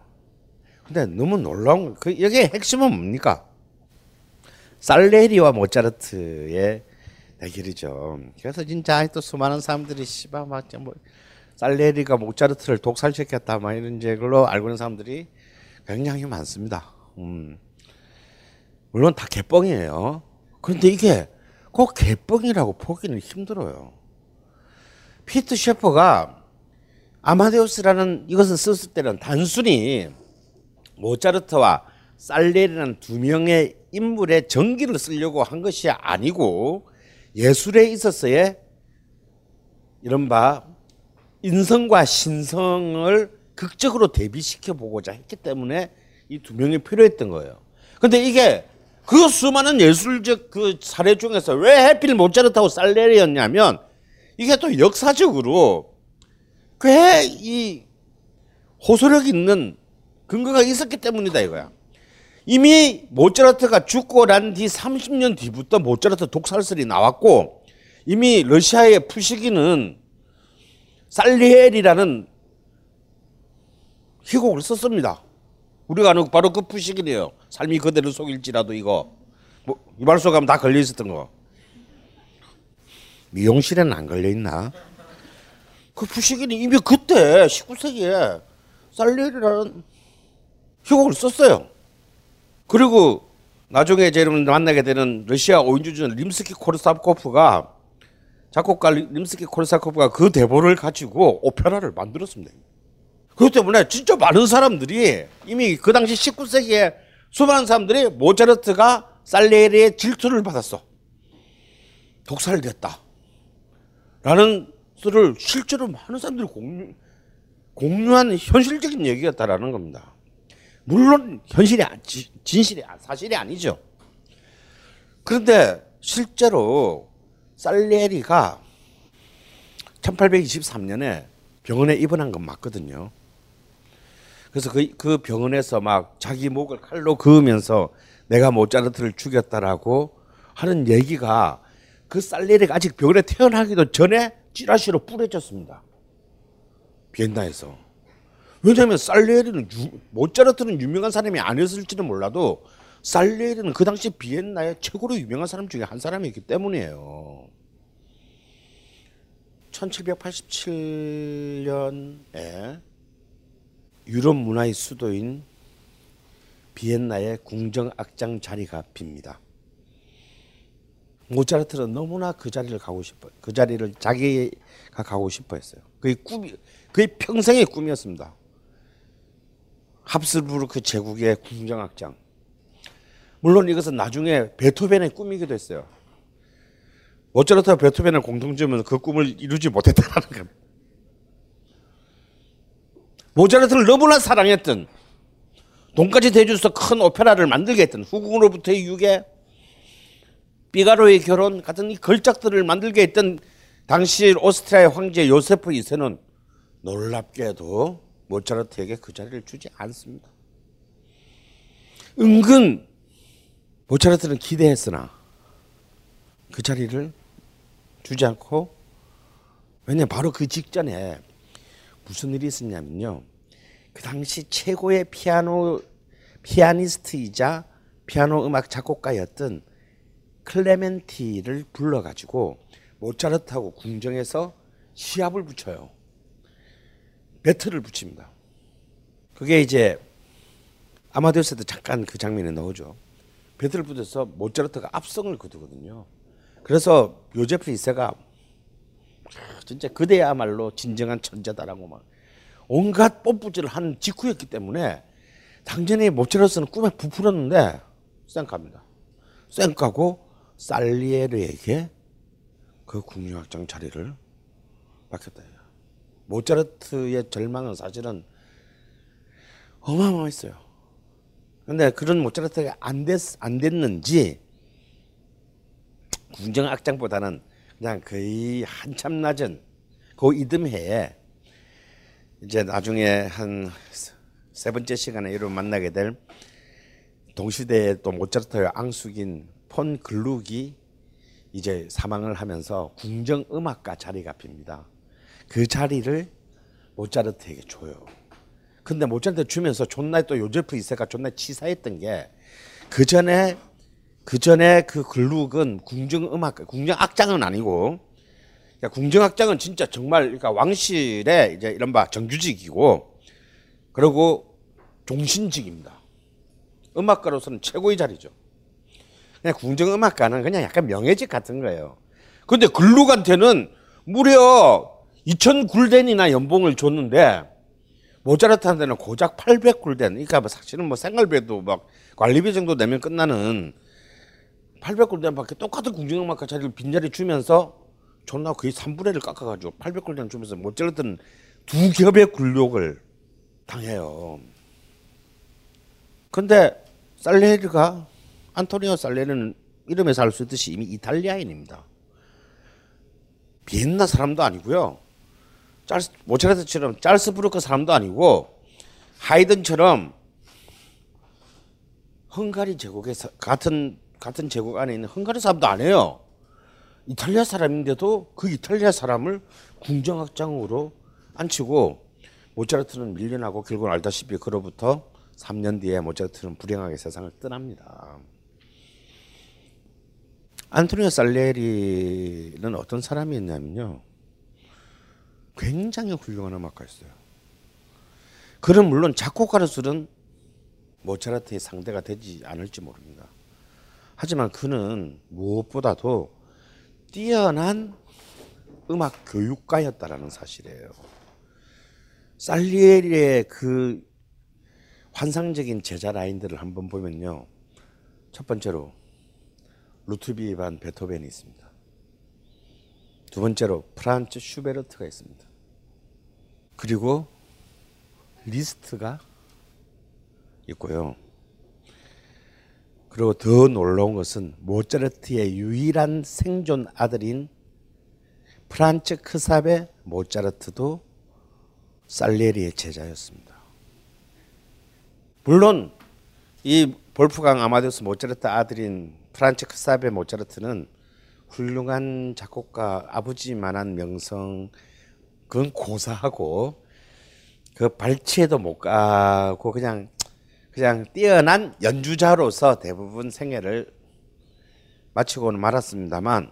근데 너무 놀라운 그 여기에 핵심은 뭡니까? 살레리와 모차르트의 대결이죠. 그래서 진짜 또 수많은 사람들이 씨발 막뭐 살레리가 모차르트를 독살시켰다 막 이런 걸로 알고 있는 사람들이 굉장히 많습니다. 음. 물론 다 개뻥이에요. 그런데 이게 꼭 개뻥이라고 보기는 힘들어요. 피트 셰퍼가 아마데우스라는 이것을 썼을 때는 단순히 모차르트와 살레리라는 두 명의 인물의 전기를 쓰려고 한 것이 아니고 예술에 있어서의 이른바 인성과 신성을 극적으로 대비시켜 보고자 했기 때문에 이 두 명이 필요했던 거예요. 근데 이게 그 수많은 예술적 그 사례 중에서 왜 해필 모차르트하고 살레리였냐면 이게 또 역사적으로 꽤 이 호소력 있는 근거가 있었기 때문이다 이거야. 이미 모차르트가 죽고 난 뒤 30년 뒤부터 모차르트 독살설이 나왔고 이미 러시아의 푸시기는 살리엘이라는 희곡을 썼습니다. 우리가 아는 바로 그 푸시기네요. 삶이 그대로 속일지라도 이거 뭐 이발소 가면 다 걸려 있었던 거. 미용실에는 안 걸려 있나? 그 푸시기는 이미 그때 19세기에 살리엘이라는 희곡을 썼어요. 그리고 나중에 제 여러분 만나게 되는 러시아 오인주전 림스키 코르사코프가 작곡가 림스키 코르사코프가 그 대본을 가지고 오페라를 만들었습니다. 그렇기 때문에 진짜 많은 사람들이 이미 그 당시 19세기에 수많은 사람들이 모차르트가 살레리의 질투를 받았어. 독살됐다. 라는 것을 실제로 많은 사람들이 공유, 공유한 현실적인 얘기였다라는 겁니다. 물론 현실이 진실이 사실이 아니죠. 그런데 실제로 살레리가 1823년에 병원에 입원한 건 맞거든요. 그래서 그, 그 병원에서 막 자기 목을 칼로 그으면서 내가 모차르트를 죽였다라고 하는 얘기가 그 살레리가 아직 병원에 태어나기도 전에 찌라시로 뿌려졌습니다. 비엔나에서. 왜냐하면 유, 모차르트는 유명한 사람이 아니었을지는 몰라도 살레리는 그 당시 비엔나의 최고로 유명한 사람 중에 한 사람이기 때문이에요. 1787년에 유럽 문화의 수도인 비엔나의 궁정 악장 자리가 빕니다. 모차르트는 너무나 그 자리를 가고 싶어, 그 자리를 자기가 가고 싶어 했어요. 그게 꿈이, 그게 평생의 꿈이었습니다. 합스부르크 제국의 궁정 악장. 물론 이것은 나중에 베토벤의 꿈이기도 했어요. 모차르트와 베토벤의 공통점은 그 꿈을 이루지 못했다는 겁니다. 모차르트를 너무나 사랑했던 돈까지 대주서 큰 오페라를 만들게 했던 후궁으로부터의 유괴, 삐가로의 결혼 같은 이 걸작들을 만들게 했던 당시 오스트리아의 황제 요세프 2세는 놀랍게도 모차르트에게 그 자리를 주지 않습니다. 은근 모차르트는 기대했으나 그 자리를 주지 않고 왜냐 바로 그 직전에 무슨 일이 있었냐면요. 그 당시 최고의 피아노 피아니스트이자 피아노 음악 작곡가였던 클레멘티를 불러가지고 모차르트하고 궁정에서 시합을 붙여요. 배틀을 붙입니다. 그게 이제 아마데우스도 잠깐 그 장면에 나오죠. 배틀을 붙여서 모차르트가 압승을 거두거든요. 그래서 요제프 2세가 진짜 그대야말로 진정한 천재다라고 막 온갖 뽐뿌질을 한 직후였기 때문에 당연히 모차르트는 꿈에 부풀었는데 쌩까입니다. 쌩까고 살리에르에게 그 국립악장 자리를 맡겼다. 모차르트의 절망은 사실은 어마어마했어요. 근데 그런 모차르트가 안 됐, 안 됐는지 궁정악장보다는 그냥 거의 한참 낮은 그 이듬해에 이제 나중에 한 세 번째 시간에 이로 만나게 될 동시대의 또 모차르트의 앙숙인 폰 글룩이 이제 사망을 하면서 궁정 음악가 자리가 빕니다. 그 자리를 모차르트에게 줘요. 근데 모차르트 주면서 존나 또 요제프 이세가 존나 치사했던 게 그 전에 그 전에 그 글룩은 궁정 음악 궁정 악장은 아니고 그러니까 궁정 악장은 진짜 정말 그러니까 왕실의 이제 이런 바 정규직이고 그리고 종신직입니다. 음악가로서는 최고의 자리죠. 그냥 궁정 음악가는 그냥 약간 명예직 같은 거예요. 근데 글룩한테는 무려 2천 굴덴이나 연봉을 줬는데 모차르트한테는 고작 800 굴덴. 그러니까 뭐 사실은 뭐 생활비도 막 관리비 정도 내면 끝나는 800 굴덴밖에 똑같은 궁정음악가 자리를 빈자리 주면서 존나 거의 3분의 1을 깎아가지고 800 굴덴 주면서 모차르트는 두 겹의 굴욕을 당해요. 근데 살레리가 안토니오 살레리는 이름에서 알 수 있듯이 이미 이탈리아인입니다. 비엔나 사람도 아니고요. 짤스, 모차르트처럼 짤스부르크 사람도 아니고 하이든처럼 헝가리 제국의 같은 같은 제국 안에 있는 헝가리 사람도 아니에요. 이탈리아 사람인데도 그 이탈리아 사람을 궁정악장으로 앉히고 모차르트는 밀려나고 결국 알다시피 그로부터 3년 뒤에 모차르트는 불행하게 세상을 떠납니다. 안토니오 살레리는 어떤 사람이었냐면요. 굉장히 훌륭한 음악가였어요. 그는 물론 작곡가로서는 모차르트의 상대가 되지 않을지 모릅니다. 하지만 그는 무엇보다도 뛰어난 음악 교육가였다라는 사실이에요. 살리에리의 그 환상적인 제자 라인들을 한번 보면요. 첫 번째로 루트비 반 베토벤이 있습니다. 두 번째로 프란츠 슈베르트가 있습니다. 그리고 리스트가 있고요. 그리고 더 놀라운 것은 모차르트의 유일한 생존 아들인 프란츠 크사베 모차르트도 살리에리의 제자였습니다. 물론 이 볼프강 아마데우스 모차르트 아들인 프란츠 크사베 모차르트는 훌륭한 작곡가 아버지만한 명성 그건 고사하고 그 발치에도 못 가고 그냥 그냥 뛰어난 연주자로서 대부분 생애를 마치고는 말았습니다만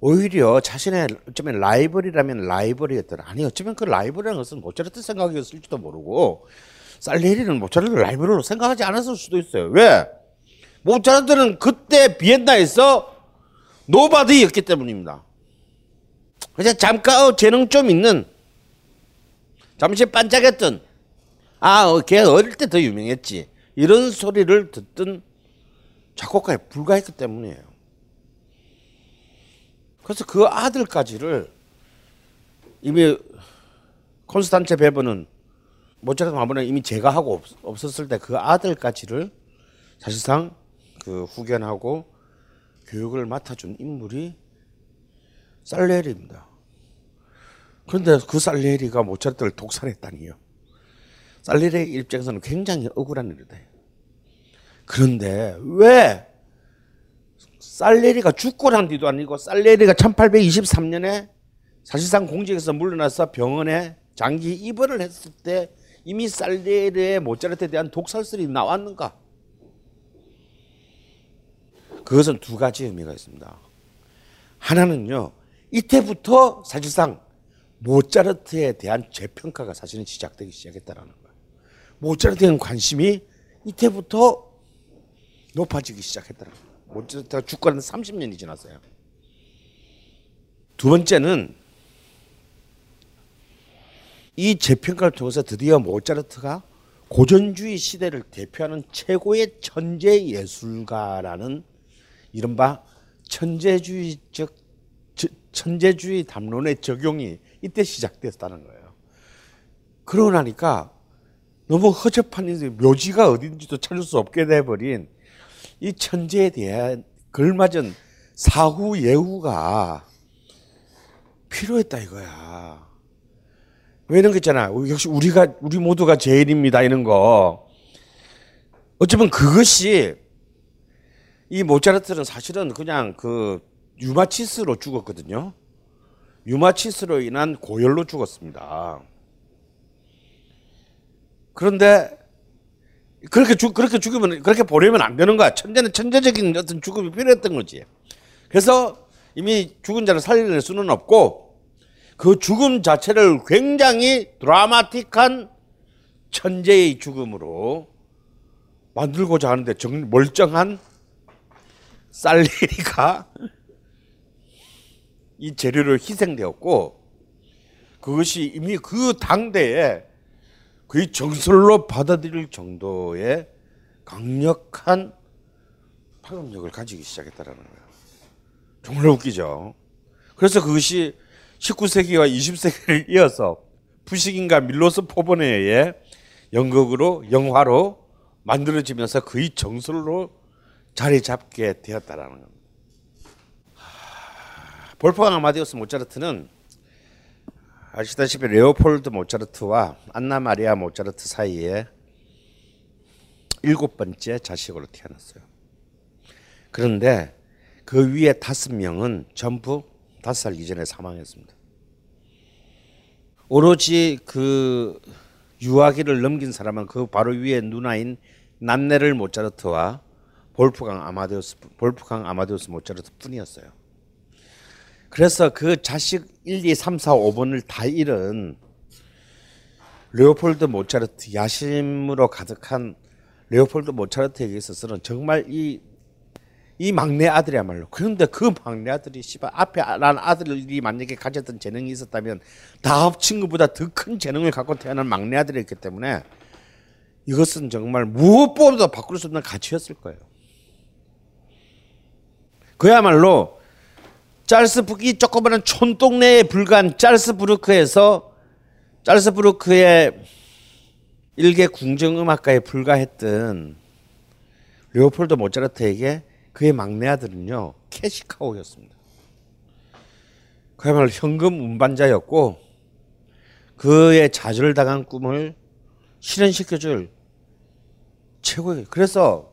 오히려 자신의 어쩌면 라이벌이라면 라이벌이었더라. 아니 어쩌면 그 라이벌이라는 것은 모차르트 생각이었을지도 모르고 살레리는 모차르트를 라이벌로 생각하지 않았을 수도 있어요. 왜? 모차르트는 그때 비엔나에서 노바디였기 때문입니다. 그냥 잠깐 어, 재능 좀 있는 잠시 반짝했던 아, 어, 걔 어릴 때 더 유명했지. 이런 소리를 듣던 작곡가에 불과했기 때문이에요. 그래서 그 아들까지를 이미 콘스탄체 베버는 모차르트 마무는 이미 제거하고 없, 었을 때 그 아들까지를 사실상 그 후견하고 교육을 맡아준 인물이 살레리입니다. 그런데 그 살레리가 모차르트를 독살했다니요. 살레리의 입장에서는 굉장히 억울한 일이다. 그런데 왜 살레리가 죽고 난 뒤도 아니고 살레리가 1823년에 사실상 공직에서 물러나서 병원에 장기 입원을 했을 때 이미 살레리의 모차르트에 대한 독살설이 나왔는가? 그것은 두 가지 의미가 있습니다. 하나는요, 이때부터 사실상 모차르트에 대한 재평가가 사실은 시작되기 시작했다라는 거예요. 모차르트에 관심이 이때부터 높아지기 시작했다는 거예요. 모차르트가 죽고 난 30년이 지났어요. 두 번째는 이 재평가를 통해서 드디어 모차르트가 고전주의 시대를 대표하는 최고의 천재 예술가라는 이른바 천재주의적 천재주의 담론의 적용이 이때 시작됐다는 거예요. 그러고 나니까 너무 허접한 묘지가 어딘지도 찾을 수 없게 돼버린 이 천재에 대한 걸맞은 사후 예후가 필요했다 이거야. 왜 이런 거 있잖아. 역시 우리가 우리 모두가 제일입니다 이런 거. 어쩌면 그것이 이 모차르트는 사실은 그냥 그 유마치스로 죽었거든요. 유마치스로 인한 고열로 죽었습니다. 그런데 그렇게 죽 그렇게 죽으면 그렇게 보내면 안 되는 거야. 천재는 천재적인 어떤 죽음이 필요했던 거지. 그래서 이미 죽은 자를 살려낼 수는 없고 그 죽음 자체를 굉장히 드라마틱한 천재의 죽음으로 만들고자 하는데 정, 멀쩡한 살리리가 이 재료를 희생되었고 그것이 이미 그 당대에 거의 정설로 받아들일 정도의 강력한 파급력을 가지기 시작했다라는 거예요. 정말 웃기죠. 그래서 그것이 19세기와 20세기를 이어서 푸시킨과 밀로스 포먼의 연극으로 영화로 만들어지면서 거의 정설로 자리 잡게 되었다라는 겁니다. 볼프강 아마디우스 모차르트는 아시다시피 레오폴드 모차르트와 안나 마리아 모차르트 사이에 일곱 번째 자식으로 태어났어요. 그런데 그 위에 다섯 명은 전부 다섯 살 이전에 사망했습니다. 오로지 그 유아기를 넘긴 사람은 그 바로 위에 누나인 난네를 모차르트와 볼프강 아마데우스 볼프강 아마데우스 모차르트 뿐이었어요. 그래서 그 자식 1, 2, 3, 4, 5번을 다 잃은 레오폴드 모차르트 야심으로 가득한 레오폴드 모차르트에게 있어서는 정말 이, 이 막내 아들이야말로 그런데 그 막내 아들이 씨발 앞에 난 아들이 만약에 가졌던 재능이 있었다면 다 합친 것보다 더 큰 재능을 갖고 태어난 막내 아들이었기 때문에 이것은 정말 무엇보다도 바꿀 수 없는 가치였을 거예요. 그야말로 짤스부기 조그마한 촌동네에 불과한 짤스부르크에서 짤스부르크의 일개 궁정음악가에 불과했던 레오폴드 모차르트에게 그의 막내 아들은요 캐시카오였습니다. 그야말로 현금 운반자였고 그의 좌절당한 꿈을 실현시켜줄 최고의 그래서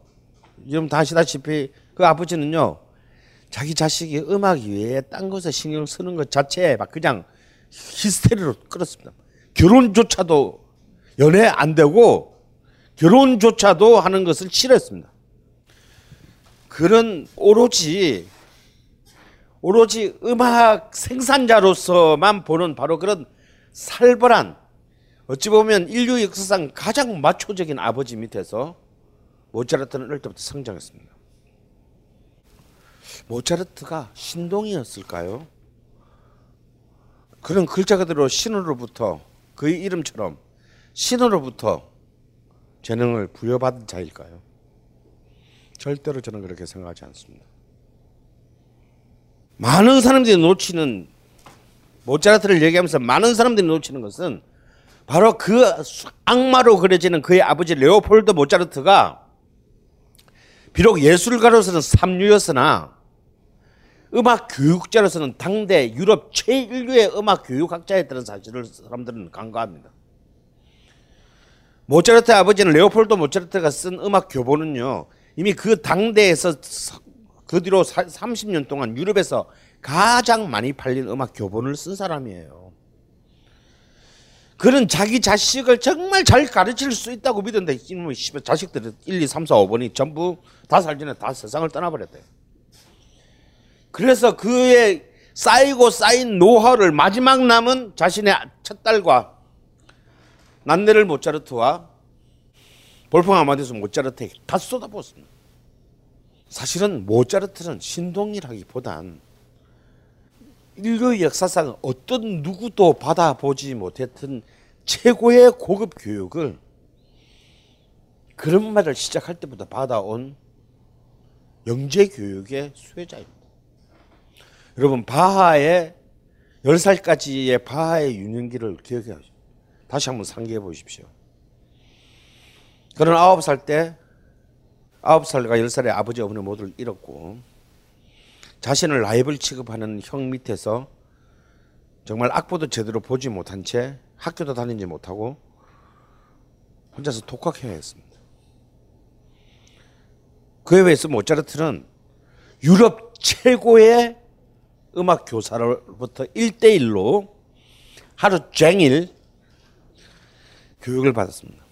지금 다 아시다시피 그 아버지는요 자기 자식이 음악 외에 딴 것에 신경 쓰는 것 자체에 막 그냥 히스테리로 끌었습니다. 결혼조차도 연애 안 되고 결혼조차도 하는 것을 싫어했습니다. 그런 오로지 오로지 음악 생산자로서만 보는 바로 그런 살벌한 어찌 보면 인류 역사상 가장 마초적인 아버지 밑에서 모차르트는 어릴 때부터 성장했습니다. 모차르트가 신동이었을까요? 그런 글자 그대로 신으로부터 그의 이름처럼 신으로부터 재능을 부여받은 자일까요? 절대로 저는 그렇게 생각하지 않습니다. 많은 사람들이 놓치는 모차르트를 얘기하면서 많은 사람들이 놓치는 것은 바로 그 악마로 그려지는 그의 아버지 레오폴드 모차르트가 비록 예술가로서는 삼류였으나 음악 교육자로서는 당대 유럽 최일류의 음악 교육학자였다는 사실을 사람들은 간과합니다. 모차르트 아버지는 레오폴도 모차르트가 쓴 음악 교본은요. 이미 그 당대에서 그 뒤로 30년 동안 유럽에서 가장 많이 팔린 음악 교본을 쓴 사람이에요. 그는 자기 자식을 정말 잘 가르칠 수 있다고 믿었는데 자식들 1, 2, 3, 4, 5번이 전부 다 살전에 다 세상을 떠나버렸대요. 그래서 그의 쌓이고 쌓인 노하우를 마지막 남은 자신의 첫 딸과 난네를 모차르트와 볼펑 아마데스 모차르트에게 다 쏟아부었습니다. 사실은 모차르트는 신동이라기보단 인류 역사상 어떤 누구도 받아보지 못했던 최고의 고급 교육을 그런 말을 시작할 때부터 받아온 영재 교육의 수혜자입니다. 여러분 바하의 10살까지의 바하의 유년기를 기억해 하십시오. 다시 한번 상기해 보십시오. 그는 9살 때 9살과 10살의 아버지 어머니 모두를 잃었고 자신을 라이벌 취급하는 형 밑에서 정말 악보도 제대로 보지 못한 채 학교도 다니지 못하고 혼자서 독학해야 했습니다. 그에 비해서 모차르트는 유럽 최고의 음악 교사로부터 1대1로 하루 종일 교육을 받았습니다.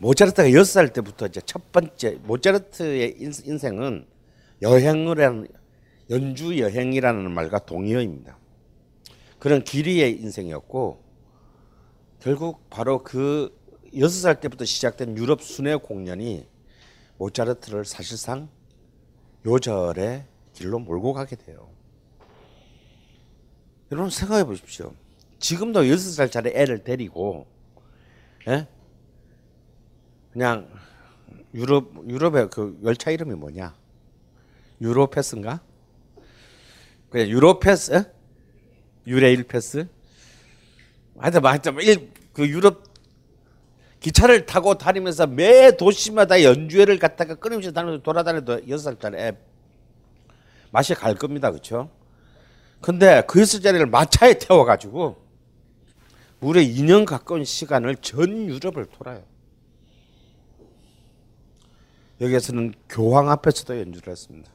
모차르트가 6살 때부터 이제 첫 번째 모차르트의 인생은 여행을 하는 연주 여행이라는 말과 동의어입니다. 그런 길이의 인생이었고 결국 바로 그 6살 때부터 시작된 유럽 순회 공연이 모차르트를 사실상 요절의 길로 몰고 가게 돼요. 여러분 생각해 보십시오. 지금도 6살짜리 애를 데리고 예? 그냥 유럽 유럽의 그 열차 이름이 뭐냐? 유로패스인가? 그냥 유로패스? 유레일 패스? 하여튼 하여튼 그 유럽 기차를 타고 다니면서 매 도시마다 연주회를 갔다가 끊임없이 다니면서 돌아다녀도 여섯 살짜리 애 맛이 갈 겁니다. 그렇죠? 근데 그 살짜리를 마차에 태워 가지고 무려 2년 가까운 시간을 전 유럽을 돌아요. 여기에서는 교황 앞에서도 연주를 했습니다.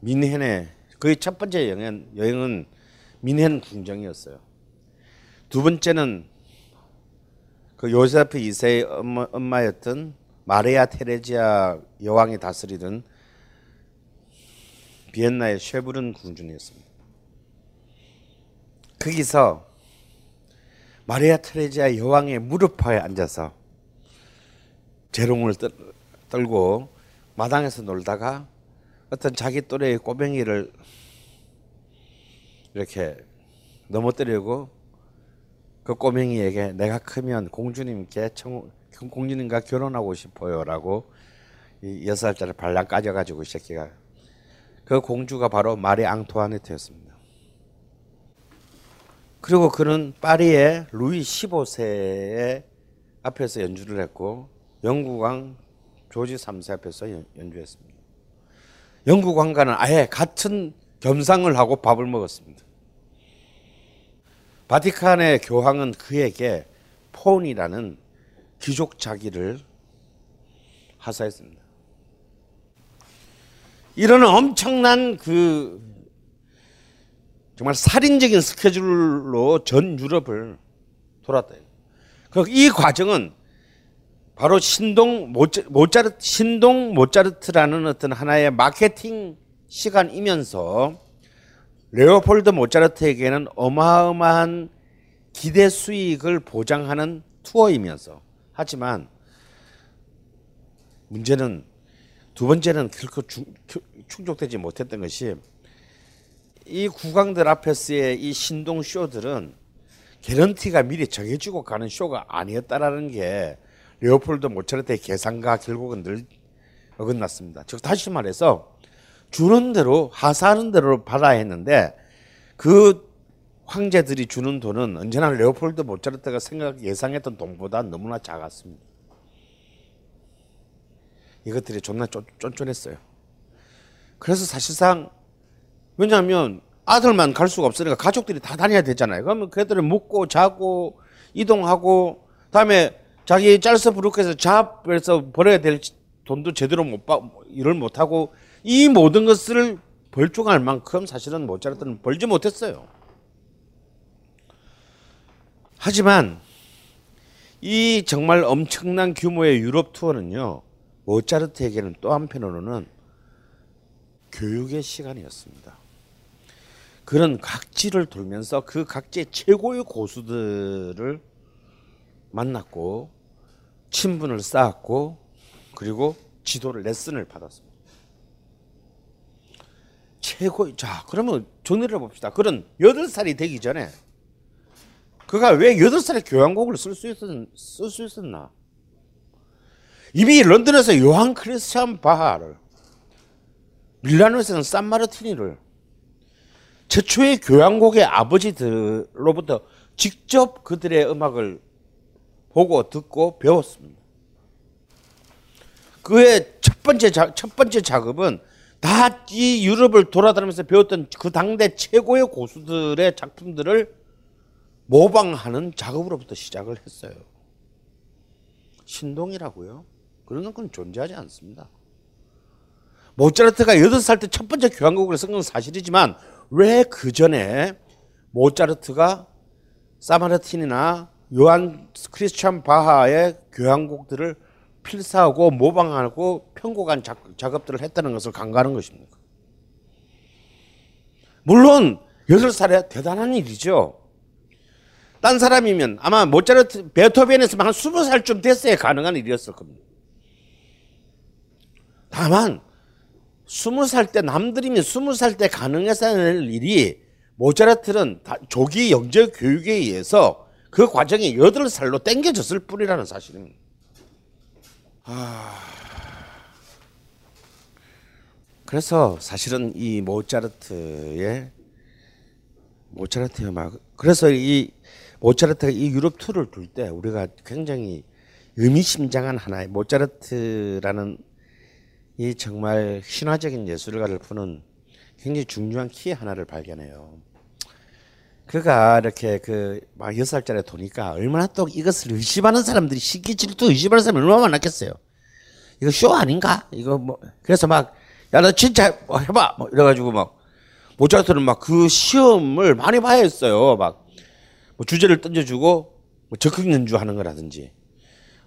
민헨의 거의 첫 번째 여행은, 여행은 민헨 궁정이었어요. 두 번째는 그 요세프 2세의 엄마, 엄마였던 마리아 테레지아 여왕이 다스리던 비엔나의 쉐브른 궁전이었습니다. 거기서 마리아 테레지아 여왕의 무릎파에 앉아서 재롱을 떨고 마당에서 놀다가 어떤 자기 또래의 꼬맹이를 이렇게 넘어뜨리고 그 꼬맹이에게 내가 크면 공주님께 청, 공주님과 결혼하고 싶어요라고 이 여섯 살짜리 발랑 까져가지고 새끼가 그 공주가 바로 마리 앙투아네트였습니다. 그리고 그는 파리의 루이 15세의 앞에서 연주를 했고 영국왕 조지 3세 앞에서 연주했습니다. 영국 왕과는 아예 같은 겸상을 하고 밥을 먹었습니다. 바티칸의 교황은 그에게 폰이라는 귀족 자기를 하사했습니다. 이런 엄청난 그 정말 살인적인 스케줄로 전 유럽을 돌았다. 이 과정은 바로 신동 모차르트 신동 모차르트라는 어떤 하나의 마케팅 시간이면서 레오폴드 모차르트에게는 어마어마한 기대 수익을 보장하는 투어이면서 하지만 문제는 두 번째는 결코 충족되지 못했던 것이 이 국왕들 앞에서의 이 신동 쇼들은 개런티가 미리 정해지고 가는 쇼가 아니었다라는 게 레오폴드 모차르트의 계산과 결국은 늘 어긋났습니다. 즉 다시 말해서 주는 대로 하사하는 대로 받아야 했는데 그 황제들이 주는 돈은 언제나 레오폴드 모차르트가 생각 예상했던 돈보다 너무나 작았습니다. 이것들이 존나 쫀, 쫀쫀했어요. 그래서 사실상 왜냐하면 아들만 갈 수가 없으니까 가족들이 다 다녀야 되잖아요. 그러면 그들을 묵고 자고 이동하고 다음에 자기 짤서 부룩해서 잡에서 벌어야 될 돈도 제대로 못 받, 일을 못 하고 이 모든 것을 벌중할 만큼 사실은 모차르트는 벌지 못했어요. 하지만 이 정말 엄청난 규모의 유럽 투어는요. 모차르트에게는 또 한편으로는 교육의 시간이었습니다. 그는 각지를 돌면서 그 각지의 최고의 고수들을 만났고 친분을 쌓았고 그리고 지도를 레슨을 받았습니다. 최고 자 그러면 정리를 봅시다. 그런 여덟 살이 되기 전에 그가 왜 여덟 살에 교향곡을 쓸 수 있었, 쓸수 있었나? 이미 런던에서 요한 크리스찬 바하를, 밀라노에서는 산마르티니를, 최초의 교향곡의 아버지들로부터 직접 그들의 음악을 보고 듣고 배웠습니다. 그의 첫 번째 자, 첫 번째 작업은 다 이 유럽을 돌아다니면서 배웠던 그 당대 최고의 고수들의 작품들을 모방하는 작업으로부터 시작을 했어요. 신동이라고요? 그런 건 존재하지 않습니다. 모차르트가 8살 때 첫 번째 교향곡을 쓴 건 사실이지만 왜 그 전에 모차르트가 사마르틴이나 요한 크리스찬 바하의 교향곡들을 필사하고 모방하고 편곡한 작업들을 했다는 것을 간과하는 것입니다. 물론 8살에 대단한 일이죠. 딴 사람이면 아마 모차르트 베토벤에서만 한 20살쯤 됐어야 가능한 일이었을 겁니다. 다만 20살 때 남들이면 20살 때 가능했어야 할 일이 모차르트는 조기 영재 교육에 의해서 그 과정이 8살로 땡겨졌을 뿐이라는 사실입니다. 아... 그래서 사실은 이 모차르트의 모차르트의 막 그래서 이 모차르트가 이 유럽 투를 둘때 우리가 굉장히 의미심장한 하나의 모차르트라는 이 정말 신화적인 예술가를 푸는 굉장히 중요한 키 하나를 발견해요. 그가 이렇게 그 막 여섯 살짜리 도니까 얼마나 또 이것을 의심하는 사람들이 시기 질투 의심하는 사람이 얼마나 많았겠어요. 이거 쇼 아닌가? 이거 뭐 그래서 막 야 너 진짜 뭐 해봐 뭐 이래가지고 막 모차르트는 막 그 시험을 많이 봐야 했어요. 막 뭐 주제를 던져주고 뭐 적극 연주하는 거라든지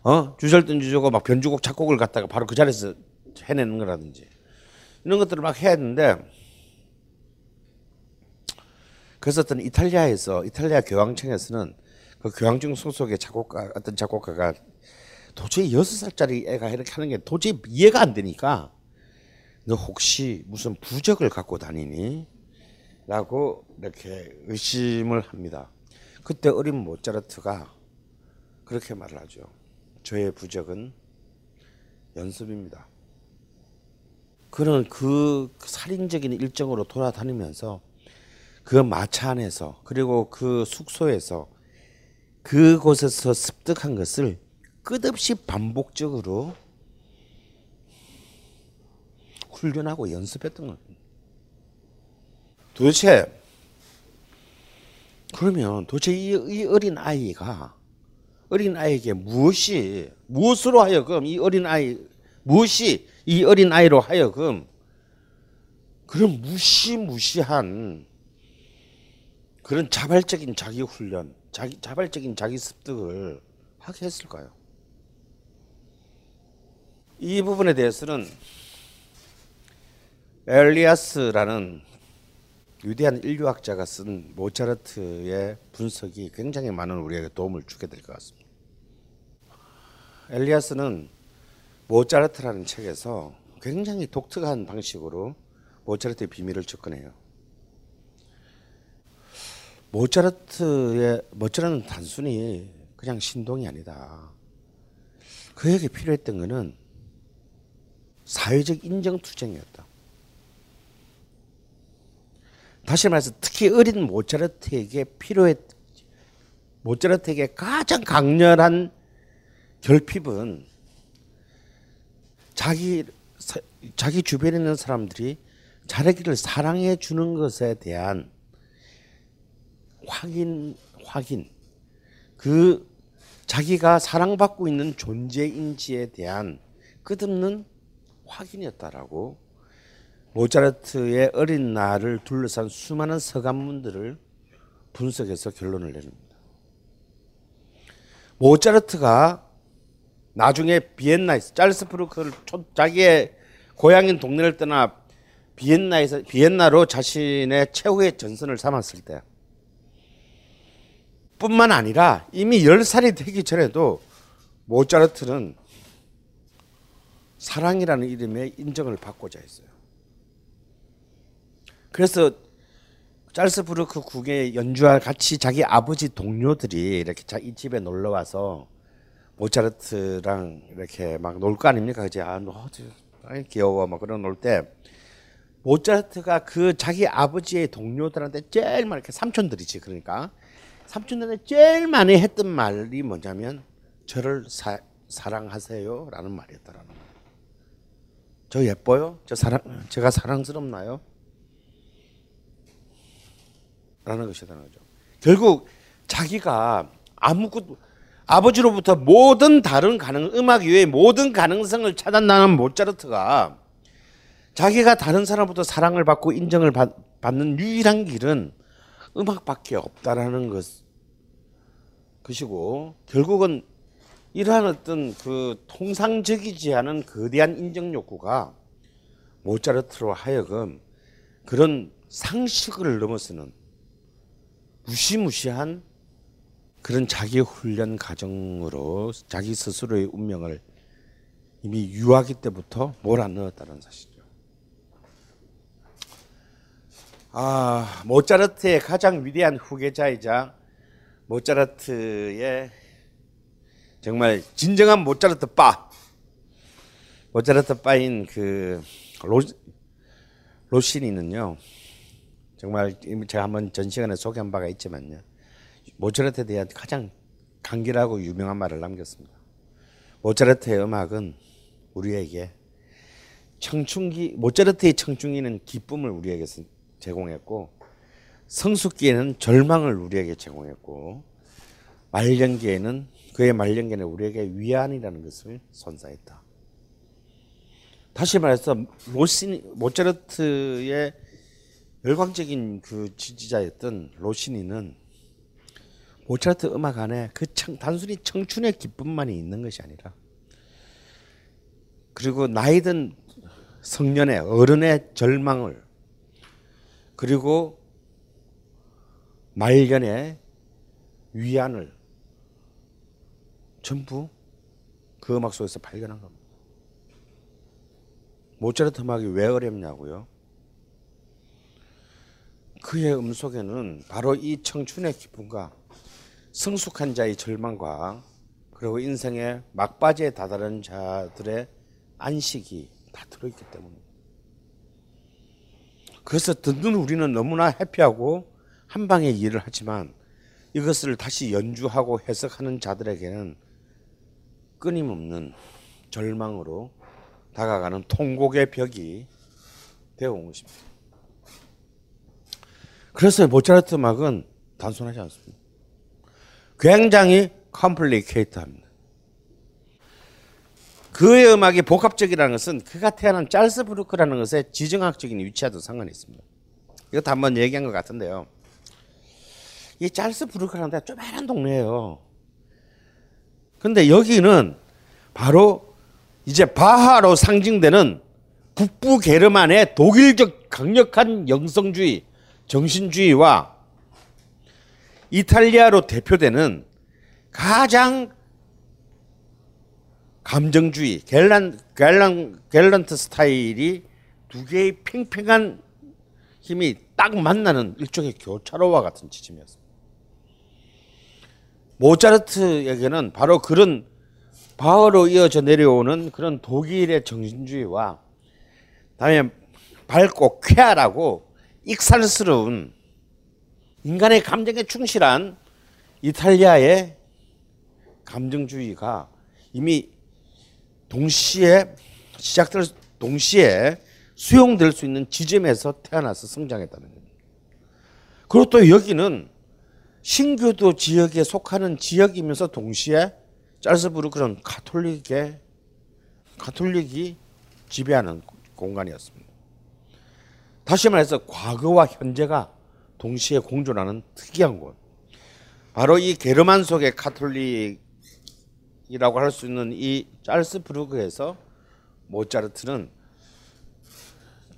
어 주제를 던져주고 막 변주곡 작곡을 갖다가 바로 그 자리에서 해내는 거라든지 이런 것들을 막 해야 했는데 그래서 어떤 이탈리아에서 이탈리아 교황청에서는 그 교황청 소속의 작곡가 어떤 작곡가가 도저히 여섯 살짜리 애가 이렇게 하는 게 도저히 이해가 안 되니까 너 혹시 무슨 부적을 갖고 다니니? 라고 이렇게 의심을 합니다. 그때 어린 모차르트가 그렇게 말을 하죠. 저의 부적은 연습입니다. 그는 그 살인적인 일정으로 돌아다니면서 그 마차 안에서 그리고 그 숙소에서 그곳에서 습득한 것을 끝없이 반복적으로 훈련하고 연습했던 겁니다. 도대체 그러면 도대체 이, 이 어린 아이가 어린 아이에게 무엇이 무엇으로 하여금 이 어린 아이 무엇이 이 어린 아이로 하여금 그런 무시무시한 그런 자발적인 자기 훈련, 자기 자발적인 자기 습득을 하게 했을까요? 이 부분에 대해서는 엘리아스라는 위대한 인류학자가 쓴 모차르트의 분석이 굉장히 많은 우리에게 도움을 주게 될 것 같습니다. 엘리아스는 모차르트라는 책에서 굉장히 독특한 방식으로 모차르트의 비밀을 접근해요. 모차르트의 모차르트는 단순히 그냥 신동이 아니다. 그에게 필요했던 것은 사회적 인정 투쟁이었다. 다시 말해서 특히 어린 모차르트에게 필요했 모차르트에게 가장 강렬한 결핍은 자기 자기 주변에 있는 사람들이 자기를 사랑해 주는 것에 대한 확인 확인 그 자기가 사랑받고 있는 존재인지에 대한 끝없는 확인이었다라고 모차르트의 어린 날을 둘러싼 수많은 서간문들을 분석해서 결론을 내립니다. 모차르트가 나중에 비엔나에서 짤스프루크를 자기의 고향인 동네를 떠나 비엔나에서 비엔나로 자신의 최후의 전선을 삼았을 때 뿐만 아니라 이미 10살이 되기 전에도 모차르트는 사랑이라는 이름의 인정을 받고자 했어요. 그래서 짤스부르크 국의 연주와 같이 자기 아버지 동료들이 이렇게 자기 집에 놀러 와서 모차르트랑 이렇게 막 놀 거 아닙니까? 이제 아, 너, 아이 귀여워 막 그런 놀 때 모차르트가 그 자기 아버지의 동료들한테 제일 많이 이렇게 삼촌들이지 그러니까 삼촌들한테 제일 많이 했던 말이 뭐냐면 저를 사, 사랑하세요 라는 말이었더라는 거예요. 저 예뻐요? 저 사랑 제가 사랑스럽나요? 라는 것이라는 거죠. 결국 자기가 아무것도 아버지로부터 모든 다른 가능 음악 이외의 모든 가능성을 찾아나는 모차르트가 자기가 다른 사람부터 사랑을 받고 인정을 받, 받는 유일한 길은 음악밖에 없다라는 것 것이고 결국은 이러한 어떤 그 통상적이지 않은 거대한 인정 욕구가 모차르트로 하여금 그런 상식을 넘어서는 무시무시한 그런 자기 훈련 과정으로 자기 스스로의 운명을 이미 유아기 때부터 몰아넣었다는 사실이죠. 아, 모차르트의 가장 위대한 후계자이자 모차르트의 정말 진정한 모차르트 바 모차르트 바인 그 로, 로시니는요 정말 제가 한번 전 시간에 소개한 바가 있지만요 모차르트에 대한 가장 간결하고 유명한 말을 남겼습니다. 모차르트의 음악은 우리에게 청춘기 모차르트의 청춘기는 기쁨을 우리에게 제공했고 성숙기에는 절망을 우리에게 제공했고 말년기에는 그의 말년기에는 우리에게 위안이라는 것을 선사했다. 다시 말해서 로시니 모차르트의 열광적인 그 지지자였던 로시니는 모차르트 음악 안에 그 청, 단순히 청춘의 기쁨만이 있는 것이 아니라 그리고 나이든 성년의 어른의 절망을 그리고 말년의 위안을 전부 그 음악 속에서 발견한 겁니다. 모차르트 음악이 왜 어렵냐고요? 그의 음 속에는 바로 이 청춘의 기쁨과 성숙한 자의 절망과 그리고 인생의 막바지에 다다른 자들의 안식이 다 들어있기 때문에 그래서 듣는 우리는 너무나 해피하고 한 방에 일을 하지만 이것을 다시 연주하고 해석하는 자들에게는 끊임없는 절망으로 다가가는 통곡의 벽이 되어 온 것입니다. 그래서 모차르트 음악은 단순하지 않습니다. 굉장히 컴플리케이트합니다. 그의 음악이 복합적이라는 것은 그가 태어난 짤스부르크라는 것의 지정학적인 위치와도 상관이 있습니다. 이것도 한번 얘기한 것 같은데요. 이 짤스부르크라는 데가 조그마한 동네예요. 근데 여기는 바로 이제 바하로 상징되는 북부 게르만의 독일적 강력한 영성주의, 정신주의와 이탈리아로 대표되는 가장 감정주의, 갤란, 갤란, 갤런트 스타일이 두 개의 팽팽한 힘이 딱 만나는 일종의 교차로와 같은 지점이었습니다. 모차르트에게는 바로 그런 바흐로 이어져 내려오는 그런 독일의 정신주의와 다음에 밝고 쾌활하고 익살스러운 인간의 감정에 충실한 이탈리아의 감정주의가 이미 동시에 시작될 동시에 수용될 수 있는 지점에서 태어나서 성장했다는 겁니다. 그리고 또 여기는 신교도 지역에 속하는 지역이면서 동시에 짤스부르크는 가톨릭의 가톨릭이 지배하는 공간이었습니다. 다시 말해서 과거와 현재가 동시에 공존하는 특이한 곳. 바로 이 게르만 속의 카톨릭이라고 할 수 있는 이 짤스부르크에서 모차르트는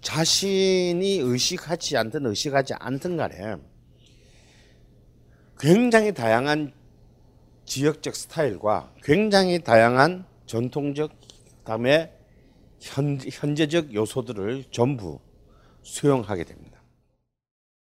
자신이 의식하지 않든 의식하지 않든 간에 굉장히 다양한 지역적 스타일과 굉장히 다양한 전통적 다음에 현, 현재적 요소들을 전부 수용하게 됩니다.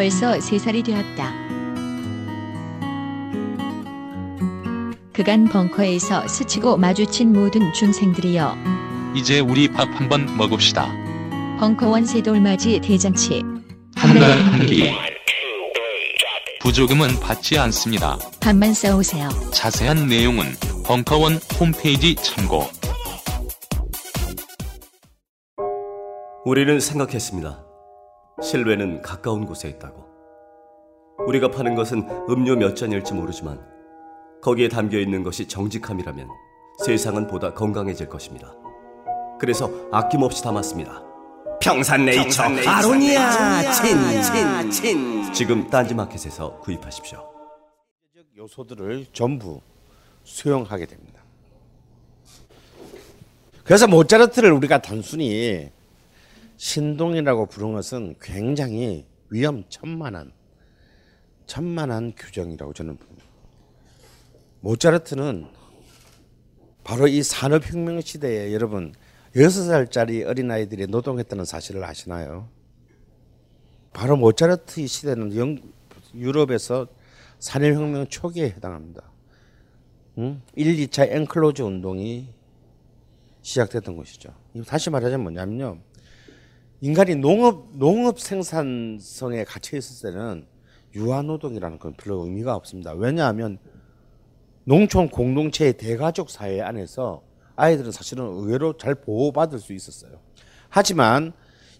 벌써 세살이 되었다. 그간 벙커에서 스치고 마주친 모든 중생들이여 이제 우리 밥 한번 먹읍시다. 벙커원 세돌맞이 대잔치 한 달 한 끼. 부조금은 받지 않습니다. 밥만 싸오세요. 자세한 내용은 벙커원 홈페이지 참고. 우리는 생각했습니다. 실외는 가까운 곳에 있다고. 우리가 파는 것은 음료 몇 잔일지 모르지만 거기에 담겨 있는 것이 정직함이라면 세상은 보다 건강해질 것입니다. 그래서 아낌없이 담았습니다. 평산네이처, 평산네이처 아로니아 아로니아 친, 친, 친. 지금 딴지마켓에서 구입하십시오. 요소들을 전부 수용하게 됩니다. 그래서 모차르트를 우리가 단순히 신동이라고 부른 것은 굉장히 위험천만한 천만한 규정이라고 저는 봅니다. 모차르트는 바로 이 산업혁명 시대에 여러분 6살짜리 어린아이들이 노동했다는 사실을 아시나요? 바로 모차르트 시대는 영, 유럽에서 산업혁명 초기에 해당합니다. 응? 1, 2차 엔클로즈 운동이 시작됐던 것이죠. 다시 말하자면 뭐냐면요. 인간이 농업, 농업 생산성에 갇혀 있을 때는 유아 노동이라는 건 별로 의미가 없습니다. 왜냐하면 농촌 공동체의 대가족 사회 안에서 아이들은 사실은 의외로 잘 보호받을 수 있었어요. 하지만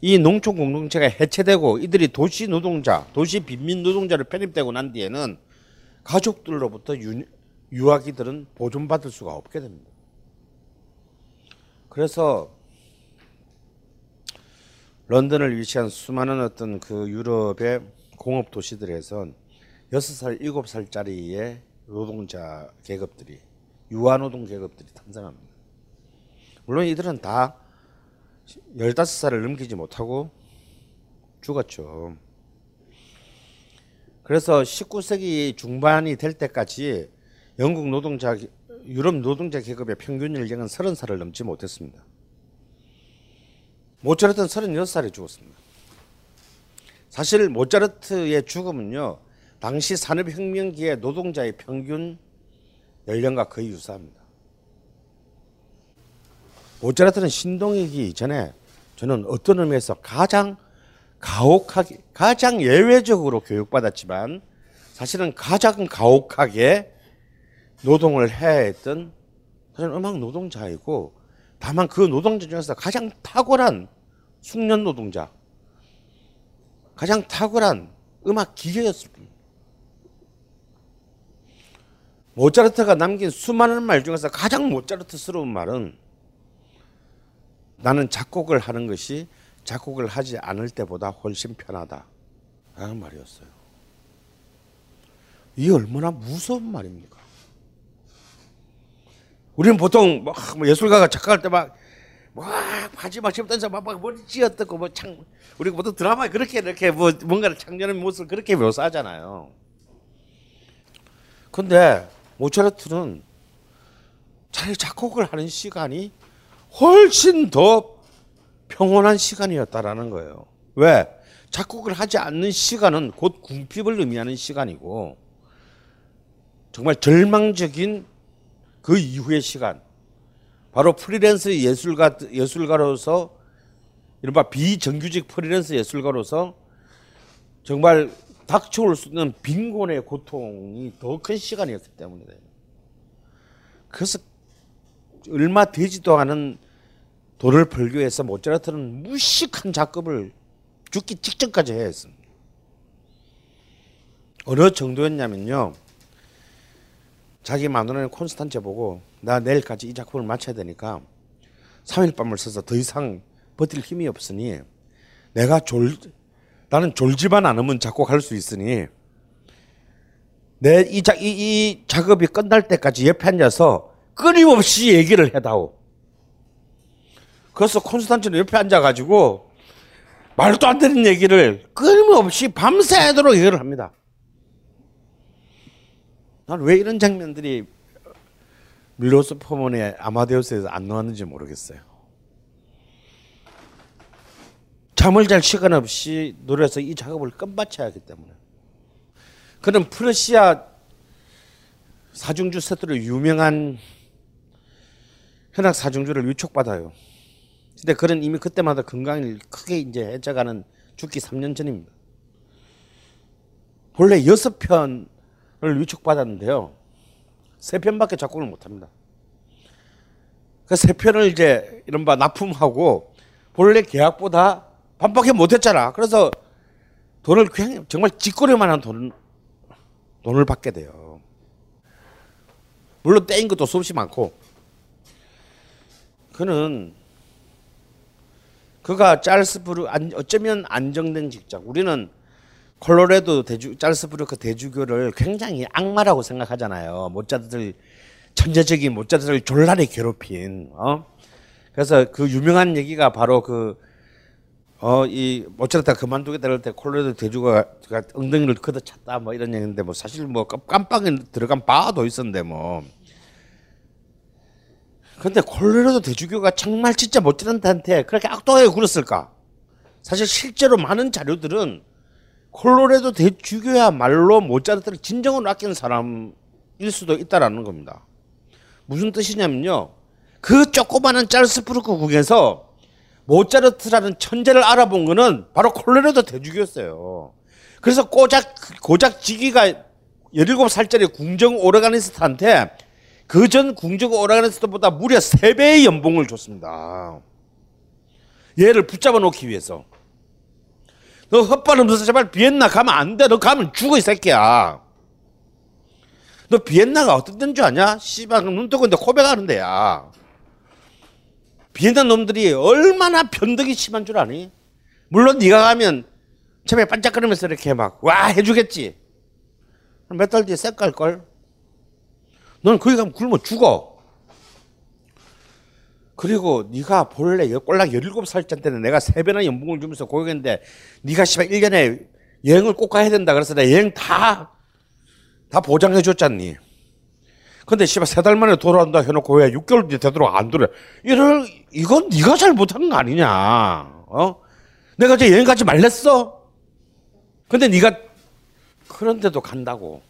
이 농촌 공동체가 해체되고 이들이 도시 노동자, 도시 빈민 노동자를 편입되고 난 뒤에는 가족들로부터 유, 유아기들은 보존받을 수가 없게 됩니다. 그래서 런던을 위치한 수많은 어떤 그 유럽의 공업 도시들에선 6살, 7살짜리의 노동자 계급들이 유아노동 계급들이 탄생합니다. 물론 이들은 다 15살을 넘기지 못하고 죽었죠. 그래서 19세기 중반이 될 때까지 영국 노동자 유럽 노동자 계급의 평균 연령은 30살을 넘지 못했습니다. 모차르트는 36살에 죽었습니다. 사실 모차르트의 죽음은요. 당시 산업혁명기의 노동자의 평균 연령과 거의 유사합니다. 모차르트는 신동이기 이전에 저는 어떤 의미에서 가장 가혹하게, 가장 예외적으로 교육받았지만 사실은 가장 가혹하게 노동을 해야 했던 사실 음악 노동자이고 다만 그 노동자 중에서 가장 탁월한 숙련 노동자, 가장 탁월한 음악 기계였을 뿐입니다. 모차르트가 남긴 수많은 말 중에서 가장 모차르트스러운 말은 나는 작곡을 하는 것이 작곡을 하지 않을 때보다 훨씬 편하다. 라는 말이었어요. 이 얼마나 무서운 말입니까? 우리는 보통 막 예술가가 작곡할 때 막 막 바지 막 집던서 막, 막 머리 찧었고 뭐창 우리가 보통 드라마에 그렇게 이렇게 뭐 뭔가를 창조하는 모습을 그렇게 묘사하잖아요. 근데 모차르트는 자기 작곡을 하는 시간이 훨씬 더 평온한 시간이었다라는 거예요. 왜? 작곡을 하지 않는 시간은 곧 궁핍을 의미하는 시간이고 정말 절망적인 그 이후의 시간 바로 프리랜서 예술가 예술가로서 이른바 비정규직 프리랜서 예술가로서 정말 닥쳐올 수 있는 빈곤의 고통이 더 큰 시간이었기 때문에 그래서 얼마 되지도 않은 돈을 벌기 위해서 모차르트는 무식한 작업을 죽기 직전까지 해야 했습니다. 어느 정도였냐면요. 자기 마누라는 콘스탄체 보고 나 내일까지 이 작품을 마쳐야 되니까 3일 밤을 써서 더 이상 버틸 힘이 없으니 내가 졸, 나는 졸지만 않으면 작곡할 수 있으니 내이 이, 이 작업이 끝날 때까지 옆에 앉아서 끊임없이 얘기를 해다오. 그래서 콘스탄티는 옆에 앉아가지고 말도 안 되는 얘기를 끊임없이 밤새도록 얘기를 합니다. 난 왜 이런 장면들이 밀로스 포먼의 아마데우스에서 안 나왔는지 모르겠어요. 잠을 잘 시간 없이 노래해서 이 작업을 끝마쳐야 하기 때문에. 그는 프러시아 사중주 세트로 유명한 현악 사중주를 위촉받아요. 근데 그는 이미 그때마다 건강을 크게 이제 해져가는 죽기 3년 전입니다. 여섯 편을 위촉받았는데요. 세 편밖에 작곡을 못합니다. 그 세 편을 이제 이른바 납품하고 본래 계약보다 반밖에 못했잖아. 그래서 돈을 그냥 정말 찌꺼리만한 돈 돈을 받게 돼요. 물론 떼인 것도 수없이 많고 그는 그가 짤스부르 어쩌면 안정된 직장. 우리는 콜로라도 대주 짤스부르크 대주교를 굉장히 악마라고 생각하잖아요. 모짜르트를 천재적인 모짜르트를 졸라리 괴롭힌. 어? 그래서 그 유명한 얘기가 바로 그 어, 이 모차르트가 그만두게 될 때 콜로라도 대주가 엉덩이를 걷어찼다 뭐 이런 얘기인데 뭐 사실 뭐 깜빡이 들어간 바도 있었는데 뭐. 근데 콜로라도 대주교가 정말 진짜 모차르트한테 그렇게 악독하게 굴었을까? 사실 실제로 많은 자료들은 콜로라도 대주교야말로 모차르트를 진정으로 아끼는 사람일 수도 있다라는 겁니다. 무슨 뜻이냐면요. 그 조그마한 짤스부르크 국에서 모차르트라는 천재를 알아본 거는 바로 콜로라도 대주교였어요. 그래서 고작 고작 지기가 17살짜리 궁정 오르가니스트한테 그 전 궁정 오르가니스트보다 무려 3배의 연봉을 줬습니다. 얘를 붙잡아 놓기 위해서. 너 헛발음서 제발 비엔나 가면 안 돼. 너 가면 죽어 이 새끼야. 너 비엔나가 어떤 데인 줄 아냐? 씨발 눈 뜨고 있는데 고백하는 데야. 비엔나 놈들이 얼마나 변덕이 심한 줄 아니? 물론 네가 가면 처음에 반짝거리면서 이렇게 막 와 해주겠지. 몇 달 뒤에 쌩깔 걸. 너는 거기 가면 굶어 죽어. 그리고 네가 본래 꼴랑 17살 때는 내가 3배나 연봉을 주면서 고객인데 네가 씨발 1년에 여행을 꼭 가야 된다 그래서 내가 여행 다 다 보장해 줬잖니. 근데 씨발 세 달 만에 돌아온다 해놓고 왜 6개월 뒤에 되도록 안 돌아? 이럴 이건 네가 잘못한 거 아니냐? 어? 내가 이제 여행 가지 말랬어. 근데 네가 그런데도 간다고.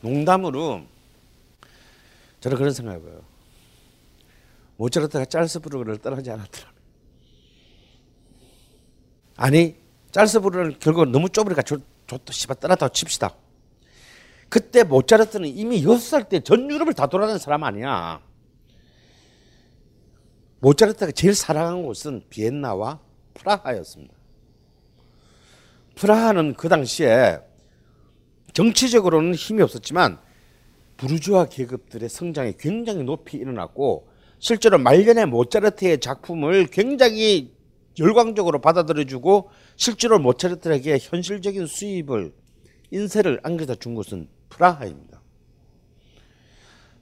농담으로 저는 그런 생각해요. 모차르트가 짤스부르크를 떠나지 않았더라면. 아니 짤스부르크를 결국 너무 좁으니까 좋다 씨발 떠났다고 칩시다. 그때 모차르트는 이미 6살 때 전 유럽을 다 돌아다닌 사람 아니야. 모차르트가 제일 사랑한 곳은 비엔나와 프라하였습니다. 프라하는 그 당시에 정치적으로는 힘이 없었지만 부르주아 계급들의 성장이 굉장히 높이 일어났고 실제로 말년에 모차르트의 작품을 굉장히 열광적으로 받아들여주고 실제로 모차르트에게 현실적인 수입을 인세를 안겨다 준 곳은 프라하입니다.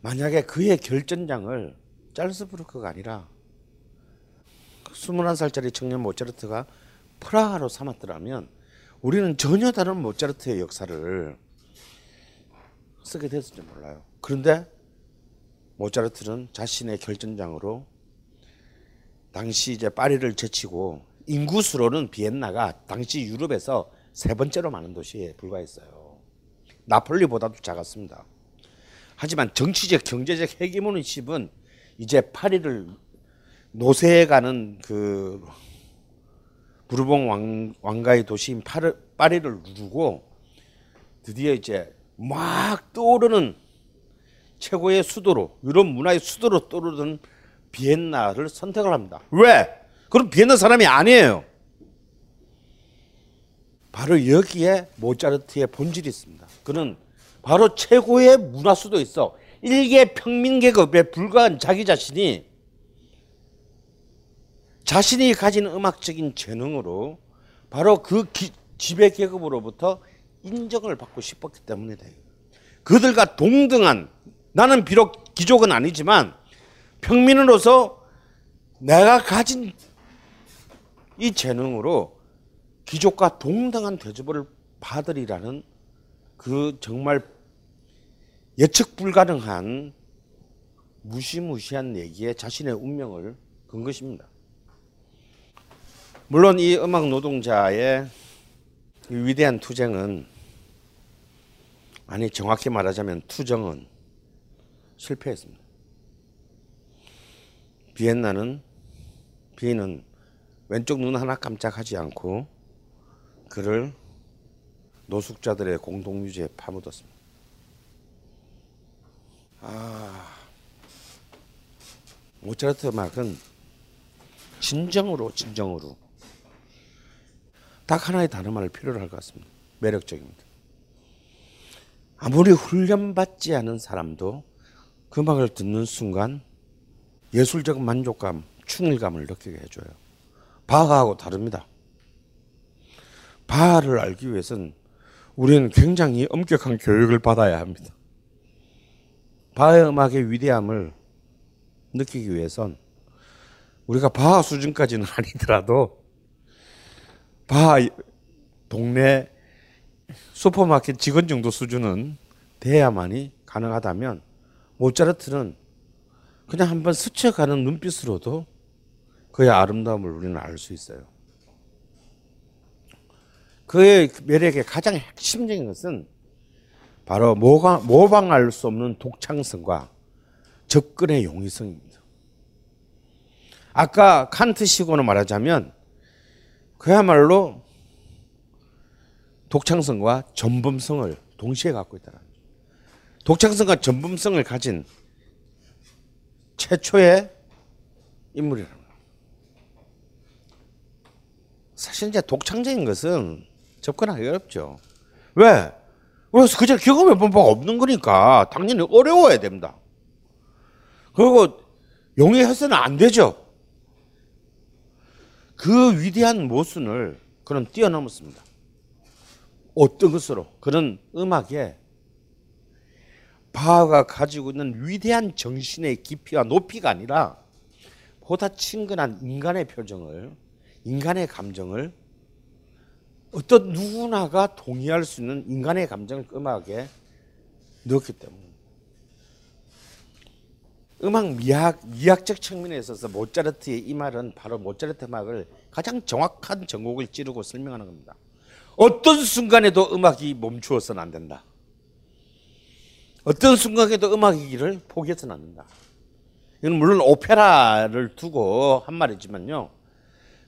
만약에 그의 결전장을 짤스부르크가 아니라 21살짜리 청년 모차르트가 프라하로 삼았더라면 우리는 전혀 다른 모차르트의 역사를 쓰게 됐을지 몰라요. 그런데 모차르트는 자신의 결전장으로 당시 이제 파리를 제치고 인구수로는 비엔나가 당시 유럽에서 세 번째로 많은 도시에 불과했어요. 나폴리보다도 작았습니다. 하지만 정치적 경제적 헤게모니십은 이제 파리를 노세해가는 그 부르봉 왕, 왕가의 도시인 파르, 파리를 누르고 드디어 이제 막 떠오르는 최고의 수도로 유럽 문화의 수도로 떠오르는 비엔나를 선택을 합니다. 왜? 그럼 비엔나 사람이 아니에요. 바로 여기에 모차르트의 본질이 있습니다. 그는 바로 최고의 문화 수도 있어. 일개 평민 계급에 불과한 자기 자신이 자신이 가진 음악적인 재능으로 바로 그 기, 지배 계급으로부터 인정을 받고 싶었기 때문이다. 그들과 동등한 나는 비록 귀족은 아니지만 평민으로서 내가 가진 이 재능으로 귀족과 동등한 대접을 받으리라는 그 정말 예측 불가능한 무시무시한 얘기에 자신의 운명을 건 것입니다. 물론 이 음악 노동자의 위대한 투쟁은 아니 정확히 말하자면 투정은 실패했습니다. 비엔나는 비엔은 왼쪽 눈 하나 깜짝하지 않고 그를 노숙자들의 공동유지에 파묻었습니다. 아, 모차르트 음악은 진정으로 진정으로 딱 하나의 단어만을 필요로 할 것 같습니다. 매력적입니다. 아무리 훈련받지 않은 사람도 그 음악을 듣는 순간 예술적 만족감, 충일감을 느끼게 해줘요. 바하하고 다릅니다. 바하를 알기 위해서는 우리는 굉장히 엄격한 교육을 받아야 합니다. 바하의 음악의 위대함을 느끼기 위해선 우리가 바하 수준까지는 아니더라도 바하 동네 슈퍼마켓 직원 정도 수준은 돼야만이 가능하다면 모차르트는 그냥 한번 스쳐가는 눈빛으로도 그의 아름다움을 우리는 알 수 있어요. 그의 매력의 가장 핵심적인 것은 바로 모방 할 수 없는 독창성과 접근의 용이성입니다. 아까 칸트식으로 말하자면 그야말로 독창성과 전범성을 동시에 갖고 있다는 독창성과 전범성을 가진 최초의 인물이랍니다. 사실 이제 독창적인 것은 접근하기 어렵죠. 왜? 그래서 그저 경험해 본 바가 없는 거니까 당연히 어려워야 됩니다. 그리고 용이해서는 안 되죠. 그 위대한 모순을 그는 뛰어넘었습니다. 어떤 것으로? 그는 음악에 바하가 가지고 있는 위대한 정신의 깊이와 높이가 아니라 보다 친근한 인간의 표정을, 인간의 감정을 어떤 누구나가 동의할 수 있는 인간의 감정을 음악에 넣었기 때문에 음악 미학 미학적 측면에 있어서 모차르트의 이 말은 바로 모차르트 음악을 가장 정확한 전곡을 찌르고 설명하는 겁니다. 어떤 순간에도 음악이 멈추어서는 안 된다. 어떤 순간에도 음악이기를 포기해서는 안 된다. 이건 물론 오페라를 두고 한 말이지만요.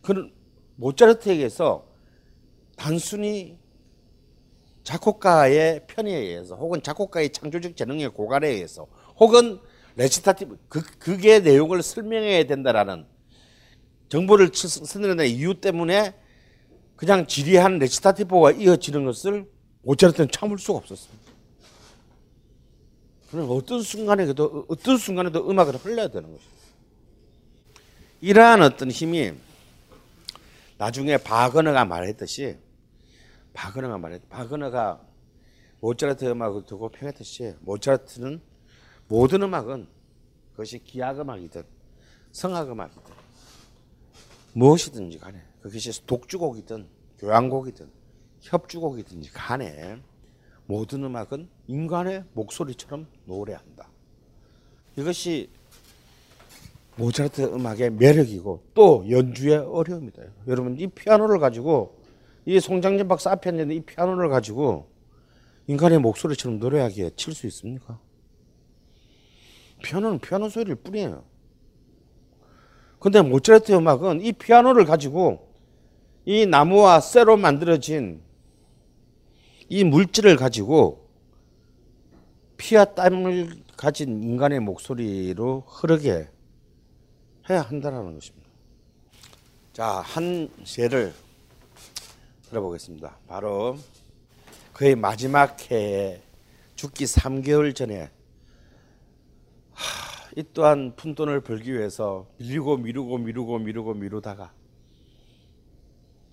그는 모차르트에게서 단순히 작곡가의 편의에 의해서 혹은 작곡가의 창조적 재능의 고갈에 의해서 혹은 recitative 그, 그게 내용을 설명해야 된다라는 정보를 쓰는 이유 때문에 그냥 지리한 recitative가 이어지는 것을 모차르트는 참을 수가 없었습니다. 그럼 어떤 순간에도 어떤 순간에도 음악을 흘려야 되는 것입니다. 이러한 어떤 힘이 나중에 바그너가 말했듯이 바그너가 말했 바그너가 모차르트 음악을 두고 평했듯이 모차르트는 모든 음악은 그것이 기악 음악이든 성악 음악이든 무엇이든지 간에 그것이 독주곡이든 교향곡이든 협주곡이든지 간에 모든 음악은 인간의 목소리처럼 노래한다. 이것이 모차르트 음악의 매력이고 또 연주의 어려움이다. 여러분 이 피아노를 가지고 이 송장전 박사 앞에 있는 이 피아노를 가지고 인간의 목소리처럼 노래하기에 칠 수 있습니까? 피아노는 피아노 소리를 뿐이에요. 근데 모차르트 음악은 이 피아노를 가지고 이 나무와 쇠로 만들어진 이 물질을 가지고 피와 땀을 가진 인간의 목소리로 흐르게 해야 한다는 것입니다. 자, 한 예를 들어보겠습니다. 바로 그의 마지막 해에 죽기 3개월 전에 하, 이 또한 푼돈을 벌기 위해서 밀리고 미루고 미루고 미루고 미루다가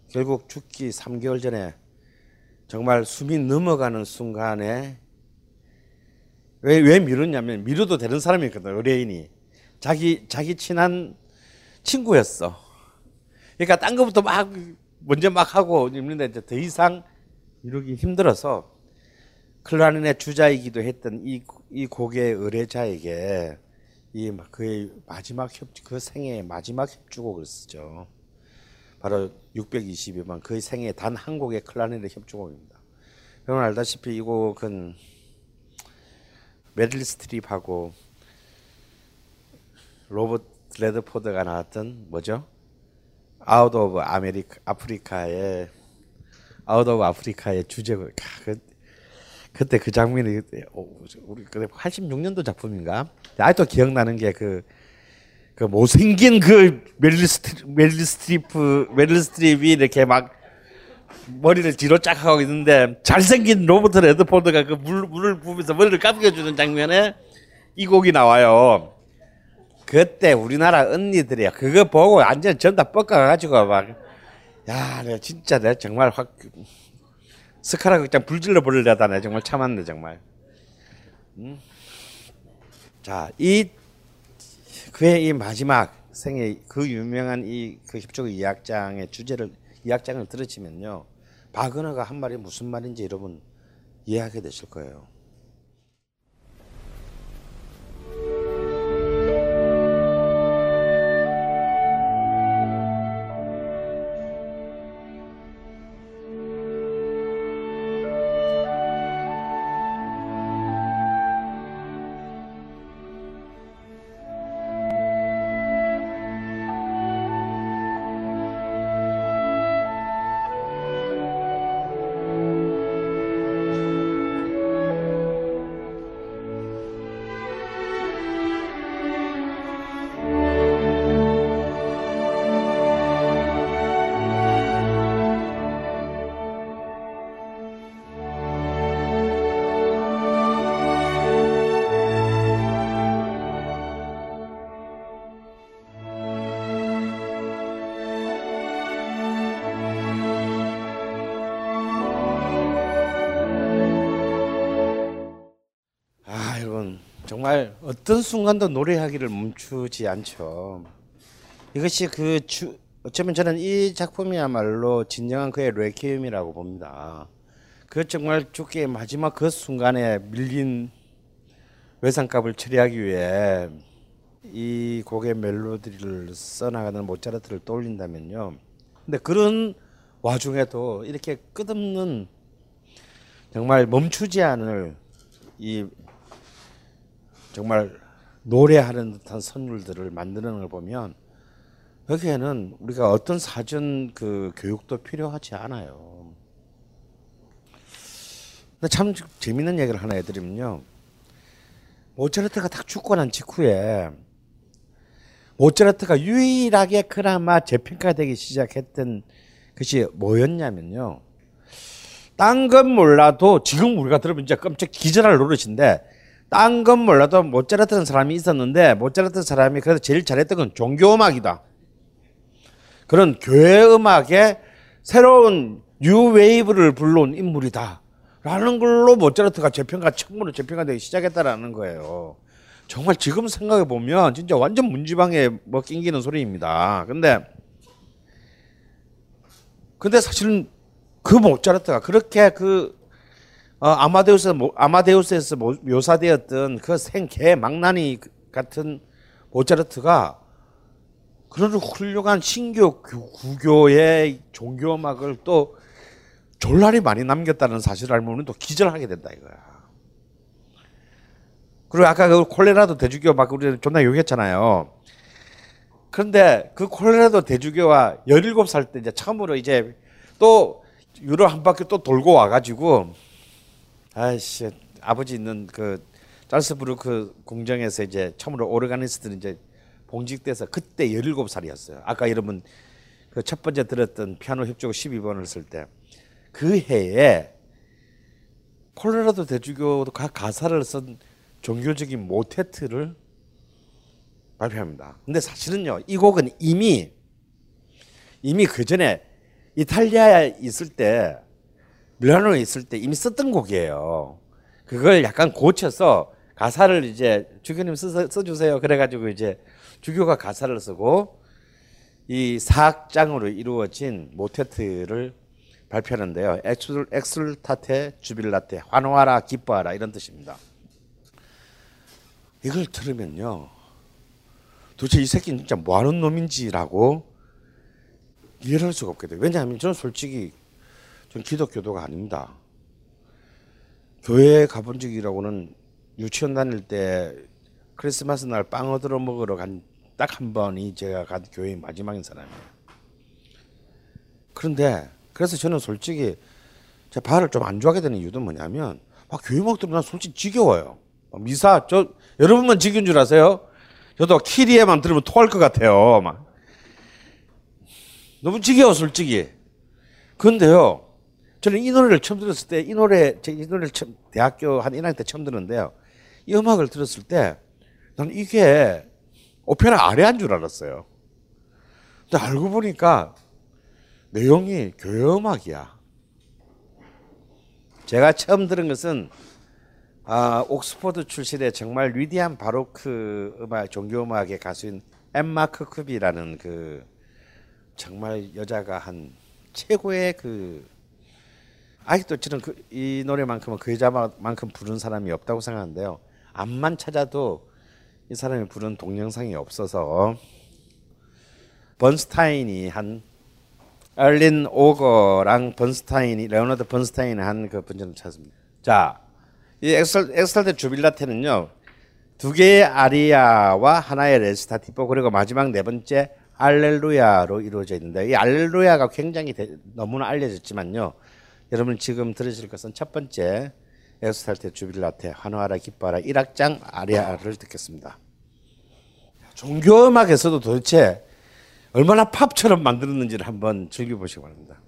결국 죽기 3개월 전에 정말 숨이 넘어가는 순간에 왜, 왜 미뤘냐면 미뤄도 되는 사람이었거든 의뢰인이 자기 자기 친한 친구였어. 그러니까 딴 거부터 막 먼저 막 하고 있는데 이제 더 이상 이루기 힘들어서 클라린의 주자이기도 했던 이, 이 곡의 의뢰자에게 이 그의 마지막 협, 그 생애의 마지막 협주곡을 쓰죠. 바로 622번 그의 생애 단 한 곡의 클라리넷 협주곡입니다. 여러분 알다시피 이 곡은 메릴 스트립하고 로버트 레드포드가 나왔던 뭐죠? Out of America Africa의 Out of Africa의 주제곡. 그, 그때 그 장면이 우리 그때 86년도 작품인가? 아직도 기억나는 게 그 그 못생긴 그 메릴 스트리, 메릴 스트리프 메릴 스트립이 이렇게 막 머리를 뒤로 쫙 하고 있는데 잘생긴 로버트 레드포드가 그 물, 물을 부으면서 머리를 감겨주는 장면에 이 곡이 나와요. 그때 우리나라 언니들이 그거 보고 완전 전부 다 뻗어가지고 막, 야, 내가 진짜 내가 정말 확, 스카라고 그냥 불질러 버리려다 내 정말 참았네, 정말. 음? 자, 이, 그의 이 마지막 생애, 그 유명한 이, 그 협조 이악장의 주제를, 이악장을 들으시면요. 바그너가 한 말이 무슨 말인지 여러분 이해하게 되실 거예요. 어떤 순간도 노래하기를 멈추지 않죠. 이것이 그 주, 어쩌면 저는 이 작품이야말로 진정한 그의 레퀴엠이라고 봅니다. 그 정말 죽기의 마지막 그 순간에 밀린 외상값을 처리하기 위해 이 곡의 멜로디를 써나가는 모차르트를 떠올린다면요. 근데 그런 와중에도 이렇게 끝없는 정말 멈추지 않을 이 정말 노래하는 듯한 선율들을 만드는 걸 보면 여기에는 우리가 어떤 사전 그 교육도 필요하지 않아요. 근데 참 재밌는 얘기를 하나 해드리면요. 모차르트가 딱 죽고 난 직후에 모차르트가 유일하게 그나마 재평가되기 시작했던 것이 뭐였냐면요. 딴 건 몰라도 지금 우리가 들으면 진짜 깜짝 기절할 노릇인데 딴 건 몰라도 모차르트라는 사람이 있었는데 모차르트 사람이 그래도 제일 잘했던 건 종교 음악이다. 그런 교회 음악의 새로운 new wave를 불러온 인물이다. 라는 걸로 모차르트가 재평가 처음으로 재평가되기 시작했다라는 거예요. 정말 지금 생각해 보면 진짜 완전 문지방에 뭐 낑기는 소리입니다. 근데 근데 사실은 그 모차르트가 그렇게 그 어, 아마데우스 아마데우스에서 묘사되었던 그 생개 망나니 같은 모차르트가 그런 훌륭한 신교 구교의 종교 음악을 또 졸라리 많이 남겼다는 사실을 알면 또 기절하게 된다 이거야. 그리고 아까 그 콜레라도 대주교 막 우리 존나 욕했잖아요. 그런데 그 콜로레도 대주교와 17살 때 이제 처음으로 이제 또 유럽 한 바퀴 또 돌고 와가지고 아이씨 아버지 있는 그 짤스부르크 궁정에서 이제 처음으로 오르가니스트로 이제 봉직돼서 그때 17살이었어요. 아까 여러분 그 첫 번째 들었던 피아노 협주곡 12번을 쓸 때 그 해에 콜로레도 대주교도 각 가사를 쓴 종교적인 모테트를 발표합니다. 근데 사실은요, 이 곡은 이미 이미 그 전에 이탈리아에 있을 때 밀라노에 있을 때 이미 썼던 곡이에요. 그걸 약간 고쳐서 가사를 이제 주교님 써, 써주세요. 그래가지고 이제 주교가 가사를 쓰고 이 사악장으로 이루어진 모테트를 발표하는데요. Exsul, Exsultate jubilate 환호하라 기뻐하라 이런 뜻입니다. 이걸 들으면요. 도대체 이 새끼는 진짜 뭐 하는 놈인지라고 이해를 할 수가 없게 돼요. 왜냐하면 저는 솔직히 전 기독교도가 아닙니다. 교회에 가본 적이라고는 유치원 다닐 때 크리스마스 날 빵 얻으러 먹으러 간 딱 한 번이 제가 간 교회 마지막인 사람이에요. 그런데 그래서 저는 솔직히 제 발을 좀 안 좋아하게 되는 이유도 뭐냐면 막 교회 막 들으면 난 솔직히 지겨워요. 미사 저 여러분만 지겨운 줄 아세요? 저도 키리에만 들으면 토할 것 같아요. 막 너무 지겨워 솔직히. 그런데요. 저는 이 노래를 처음 들었을 때 이 노래 이 노래를 처음 대학교 한 1학년 때 처음 들었는데요. 이 음악을 들었을 때 나는 이게 오페라 아래한 줄 알았어요. 근데 알고 보니까 내용이 교회 음악이야. 제가 처음 들은 것은 아, 옥스퍼드 출신의 정말 위대한 바로크 음악 종교 음악의 가수인 엠마 크크비라는 그 정말 여자가 한 최고의 그 아직도 저는 그, 이 노래만큼은 그 여자만큼 부른 사람이 없다고 생각하는데요. 암만 찾아도 이 사람이 부른 동영상이 없어서 번스타인이 한 엘린 오거랑 번스타인이 레오나드 번스타인이 한그 버전을 찾습니다. 자, 이 Exsul Exsultate jubilate는요 두 개의 아리아와 하나의 레치타티보 그리고 마지막 네 번째 알렐루야로 이루어져 있는데 이 알렐루야가 굉장히 대, 너무나 알려졌지만요. 여러분 지금 들으실 것은 첫 번째 Exsultate jubilate 환호하라 기뻐하라 1악장 아리아를 듣겠습니다. 종교 음악에서도 도대체 얼마나 팝처럼 만들었는지를 한번 즐겨보시기 바랍니다.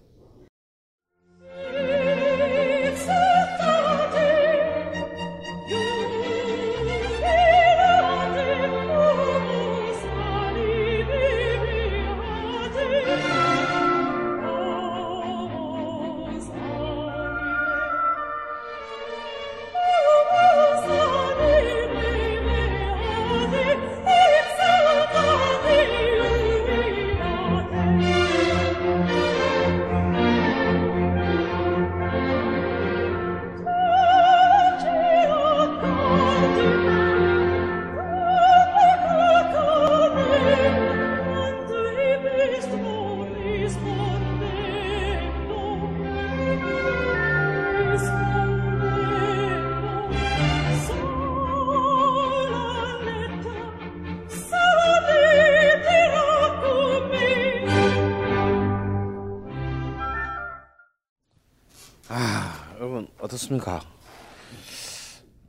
어떻습니까?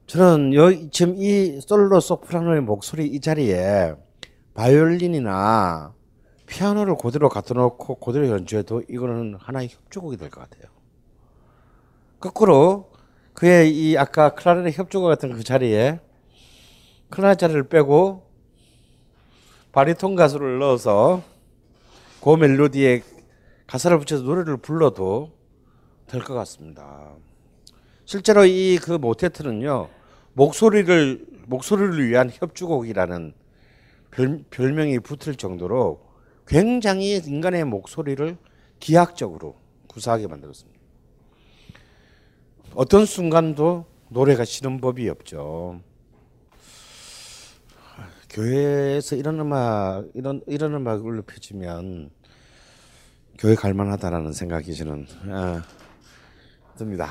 저는 여기 지금 이 솔로 소프라노의 목소리 이 자리에 바이올린이나 피아노를 그대로 갖다 놓고 그대로 연주해도 이거는 하나의 협주곡이 될 것 같아요. 거꾸로 그의 이 아까 클라리넷 협주곡 같은 그 자리에 클라리넷 자리를 빼고 바리톤 가수를 넣어서 그 멜로디에 가사를 붙여서 노래를 불러도 될 것 같습니다. 실제로 이 그 모테트는요 목소리를 목소리를 위한 협주곡이라는 별, 별명이 붙을 정도로 굉장히 인간의 목소리를 기하학적으로 구사하게 만들었습니다. 어떤 순간도 노래가 싫은 법이 없죠. 교회에서 이런 음악 이런 이런 음악을 펴지면 교회 갈만하다라는 생각이 저는 아, 듭니다.